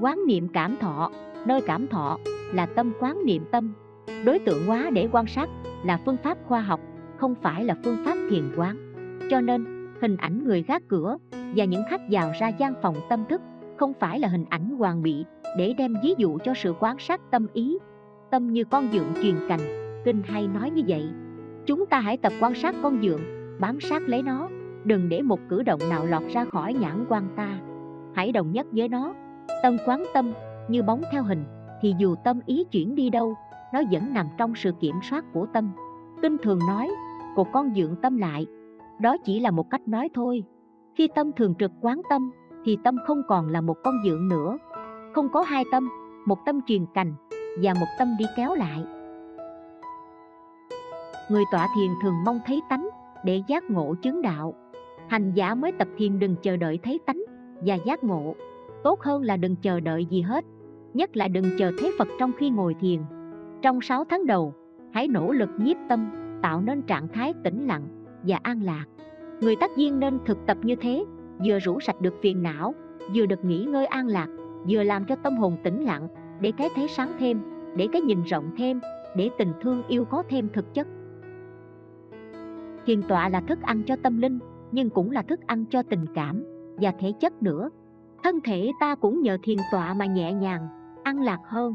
quán niệm cảm thọ nơi cảm thọ là tâm quán niệm tâm. Đối tượng quá để quan sát là phương pháp khoa học, không phải là phương pháp thiền quán. Cho nên, hình ảnh người gác cửa và những khách vào ra gian phòng tâm thức không phải là hình ảnh hoàn bị để đem ví dụ cho sự quan sát tâm ý. Tâm như con dượng truyền cành, kinh hay nói như vậy. Chúng ta hãy tập quan sát con dượng, bám sát lấy nó. Đừng để một cử động nào lọt ra khỏi nhãn quan ta. Hãy đồng nhất với nó. Tâm quán tâm, như bóng theo hình, thì dù tâm ý chuyển đi đâu, nó vẫn nằm trong sự kiểm soát của tâm. Kinh thường nói cột con dượng tâm lại. Đó chỉ là một cách nói thôi. Khi tâm thường trực quán tâm thì tâm không còn là một con dượng nữa. Không có hai tâm, một tâm truyền cành và một tâm đi kéo lại. Người tọa thiền thường mong thấy tánh để giác ngộ chứng đạo. Hành giả mới tập thiền đừng chờ đợi thấy tánh và giác ngộ. Tốt hơn là đừng chờ đợi gì hết, nhất là đừng chờ thấy phật trong khi ngồi thiền. Trong 6 tháng đầu, hãy nỗ lực nhiếp tâm, tạo nên trạng thái tĩnh lặng và an lạc. Người tác viên nên thực tập như thế vừa rũ sạch được phiền não, vừa được nghỉ ngơi an lạc, vừa làm cho tâm hồn tĩnh lặng, để cái thấy sáng thêm, để cái nhìn rộng thêm, để tình thương yêu có thêm thực chất. Thiền tọa là thức ăn cho tâm linh, nhưng cũng là thức ăn cho tình cảm, và thể chất nữa. Thân thể ta cũng nhờ thiền tọa mà nhẹ nhàng ăn lạc hơn.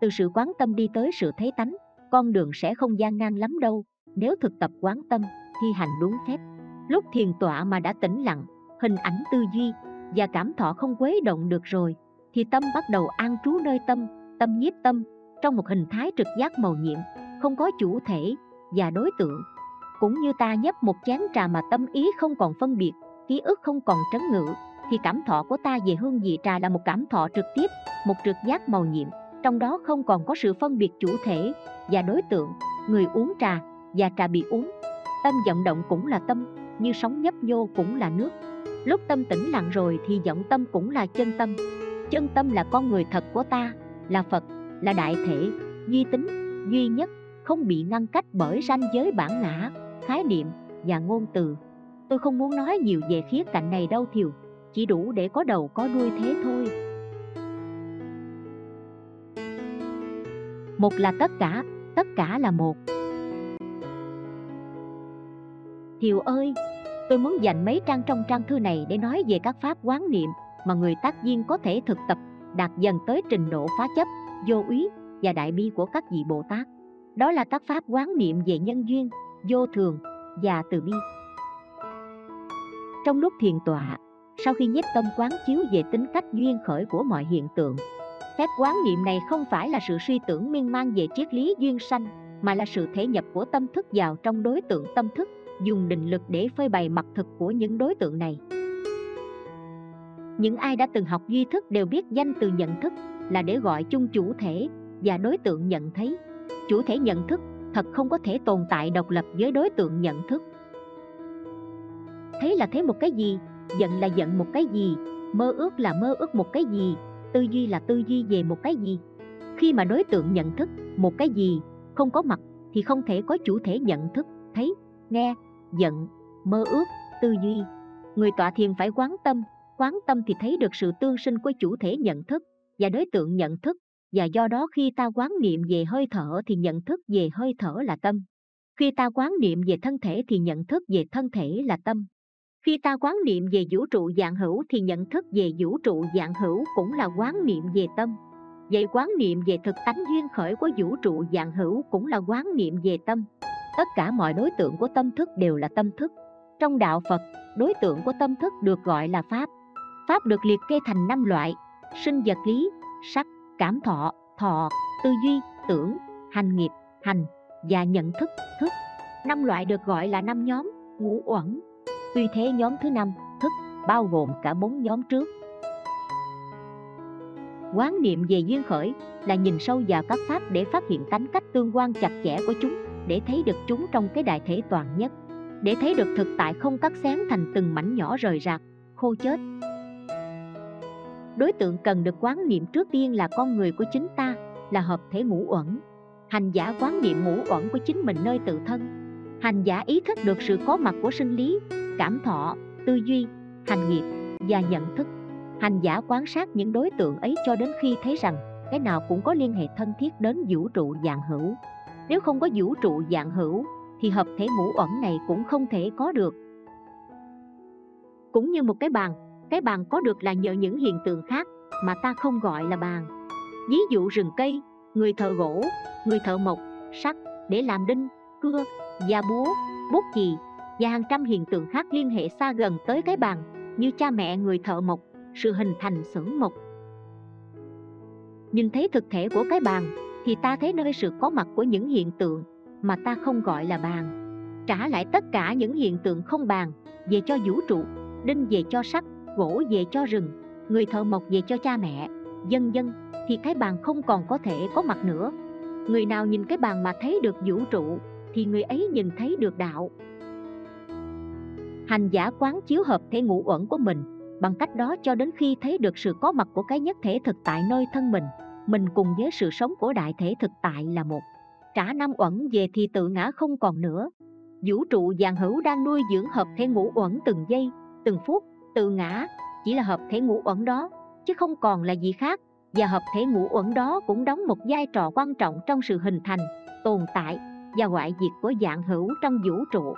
Từ sự quán tâm đi tới sự thấy tánh, con đường sẽ không gian nan lắm đâu. Nếu thực tập quán tâm, thi hành đúng phép. Lúc thiền tọa mà đã tĩnh lặng hình ảnh tư duy và cảm thọ không quấy động được rồi, thì tâm bắt đầu an trú nơi tâm tâm nhiếp tâm, trong một hình thái trực giác màu nhiệm, không có chủ thể và đối tượng. Cũng như ta nhấp một chén trà mà tâm ý không còn phân biệt, ký ức không còn trấn ngự, thì cảm thọ của ta về hương vị trà là một cảm thọ trực tiếp, một trực giác màu nhiệm, trong đó không còn có sự phân biệt chủ thể và đối tượng, người uống trà và trà bị uống. Tâm vọng động cũng là tâm, như sóng nhấp nhô cũng là nước lúc tâm tĩnh lặng rồi thì vọng tâm cũng là chân tâm. Chân tâm là con người thật của ta, là phật, là đại thể, duy tính, duy nhất, không bị ngăn cách bởi ranh giới bản ngã, khái niệm và ngôn từ. Tôi không muốn nói nhiều về khía cạnh này đâu thiều, chỉ đủ để có đầu có đuôi thế thôi. Một là tất cả tất cả là một. Thiều ơi tôi muốn dành mấy trang trong trang thư này để nói về các pháp quán niệm mà người tác viên có thể thực tập đạt dần tới trình độ phá chấp vô úy và đại bi của các vị Bồ Tát. Đó là các pháp quán niệm về nhân duyên, vô thường và từ bi. Trong lúc thiền tọa, sau khi nhiếp tâm quán chiếu về tính cách duyên khởi của mọi hiện tượng, phép quán niệm này không phải là sự suy tưởng miên man về triết lý duyên sanh, mà là sự thể nhập của tâm thức vào trong đối tượng tâm thức, dùng định lực để phơi bày mặt thực của những đối tượng này. Những ai đã từng học duy thức đều biết danh từ nhận thức là để gọi chung chủ thể và đối tượng nhận thấy. Chủ thể nhận thức thật không có thể tồn tại độc lập với đối tượng nhận thức. Thấy là thấy một cái gì, giận là giận một cái gì, mơ ước là mơ ước một cái gì, tư duy là tư duy về một cái gì. Khi mà đối tượng nhận thức một cái gì không có mặt thì không thể có chủ thể nhận thức, thấy, nghe, giận, mơ ước, tư duy. Người tọa thiền phải quán tâm, quán tâm thì thấy được sự tương sinh của chủ thể nhận thức và đối tượng nhận thức và do đó khi ta quán niệm về hơi thở thì nhận thức về hơi thở là tâm. Khi ta quán niệm về thân thể thì nhận thức về thân thể là tâm. Khi ta quán niệm về vũ trụ dạng hữu thì nhận thức về vũ trụ dạng hữu cũng là quán niệm về tâm. Vậy quán niệm về thực tánh duyên khởi của vũ trụ dạng hữu cũng là quán niệm về tâm. Tất cả mọi đối tượng của tâm thức đều là tâm thức. Trong đạo Phật, đối tượng của tâm thức được gọi là Pháp. Pháp được liệt kê thành năm loại, sinh vật lý, sắc, cảm thọ, thọ, tư duy, tưởng, hành nghiệp, hành và nhận thức, thức. Năm loại được gọi là năm nhóm, ngũ uẩn. Tuy thế nhóm thứ năm, thức, bao gồm cả bốn nhóm trước. Quán niệm về duyên khởi là nhìn sâu vào các pháp để phát hiện tánh cách tương quan chặt chẽ của chúng, để thấy được chúng trong cái đại thể toàn nhất, để thấy được thực tại không cắt xén thành từng mảnh nhỏ rời rạc, khô chết, đối tượng cần được quán niệm trước tiên là con người của chính ta là hợp thể ngũ uẩn. Hành giả quán niệm ngũ uẩn của chính mình nơi tự thân. Hành giả ý thức được sự có mặt của sinh lý cảm thọ tư duy hành nghiệp và nhận thức. Hành giả quan sát những đối tượng ấy cho đến khi thấy rằng cái nào cũng có liên hệ thân thiết đến vũ trụ dạng hữu nếu không có vũ trụ dạng hữu, thì hợp thể ngũ ẩn này cũng không thể có được. Cũng như một cái bàn cái bàn có được là nhờ những hiện tượng khác mà ta không gọi là bàn. Ví dụ rừng cây, người thợ gỗ, người thợ mộc, sắt để làm đinh, cưa, da búa, bút chì và hàng trăm hiện tượng khác liên hệ xa gần tới cái bàn, như cha mẹ người thợ mộc, sự hình thành xưởng mộc. Nhìn thấy thực thể của cái bàn thì ta thấy nơi sự có mặt của những hiện tượng mà ta không gọi là bàn. Trả lại tất cả những hiện tượng không bàn, về cho vũ trụ, đinh về cho sắt, gỗ về cho rừng, người thợ mộc về cho cha mẹ dân dân thì cái bàn không còn có thể có mặt nữa. Người nào nhìn cái bàn mà thấy được vũ trụ, thì người ấy nhìn thấy được đạo. Hành giả quán chiếu hợp thể ngũ uẩn của mình, bằng cách đó cho đến khi thấy được sự có mặt của cái nhất thể thực tại nơi thân mình mình cùng với sự sống của đại thể thực tại là một. Trả năm uẩn về thì tự ngã không còn nữa. Vũ trụ vàng hữu đang nuôi dưỡng hợp thể ngũ uẩn từng giây, từng phút, tự ngã. Chỉ là hợp thể ngũ uẩn đó, chứ không còn là gì khác. Và hợp thể ngũ uẩn đó cũng đóng một vai trò quan trọng trong sự hình thành, tồn tại và ngoại diệt của dạng hữu trong vũ trụ.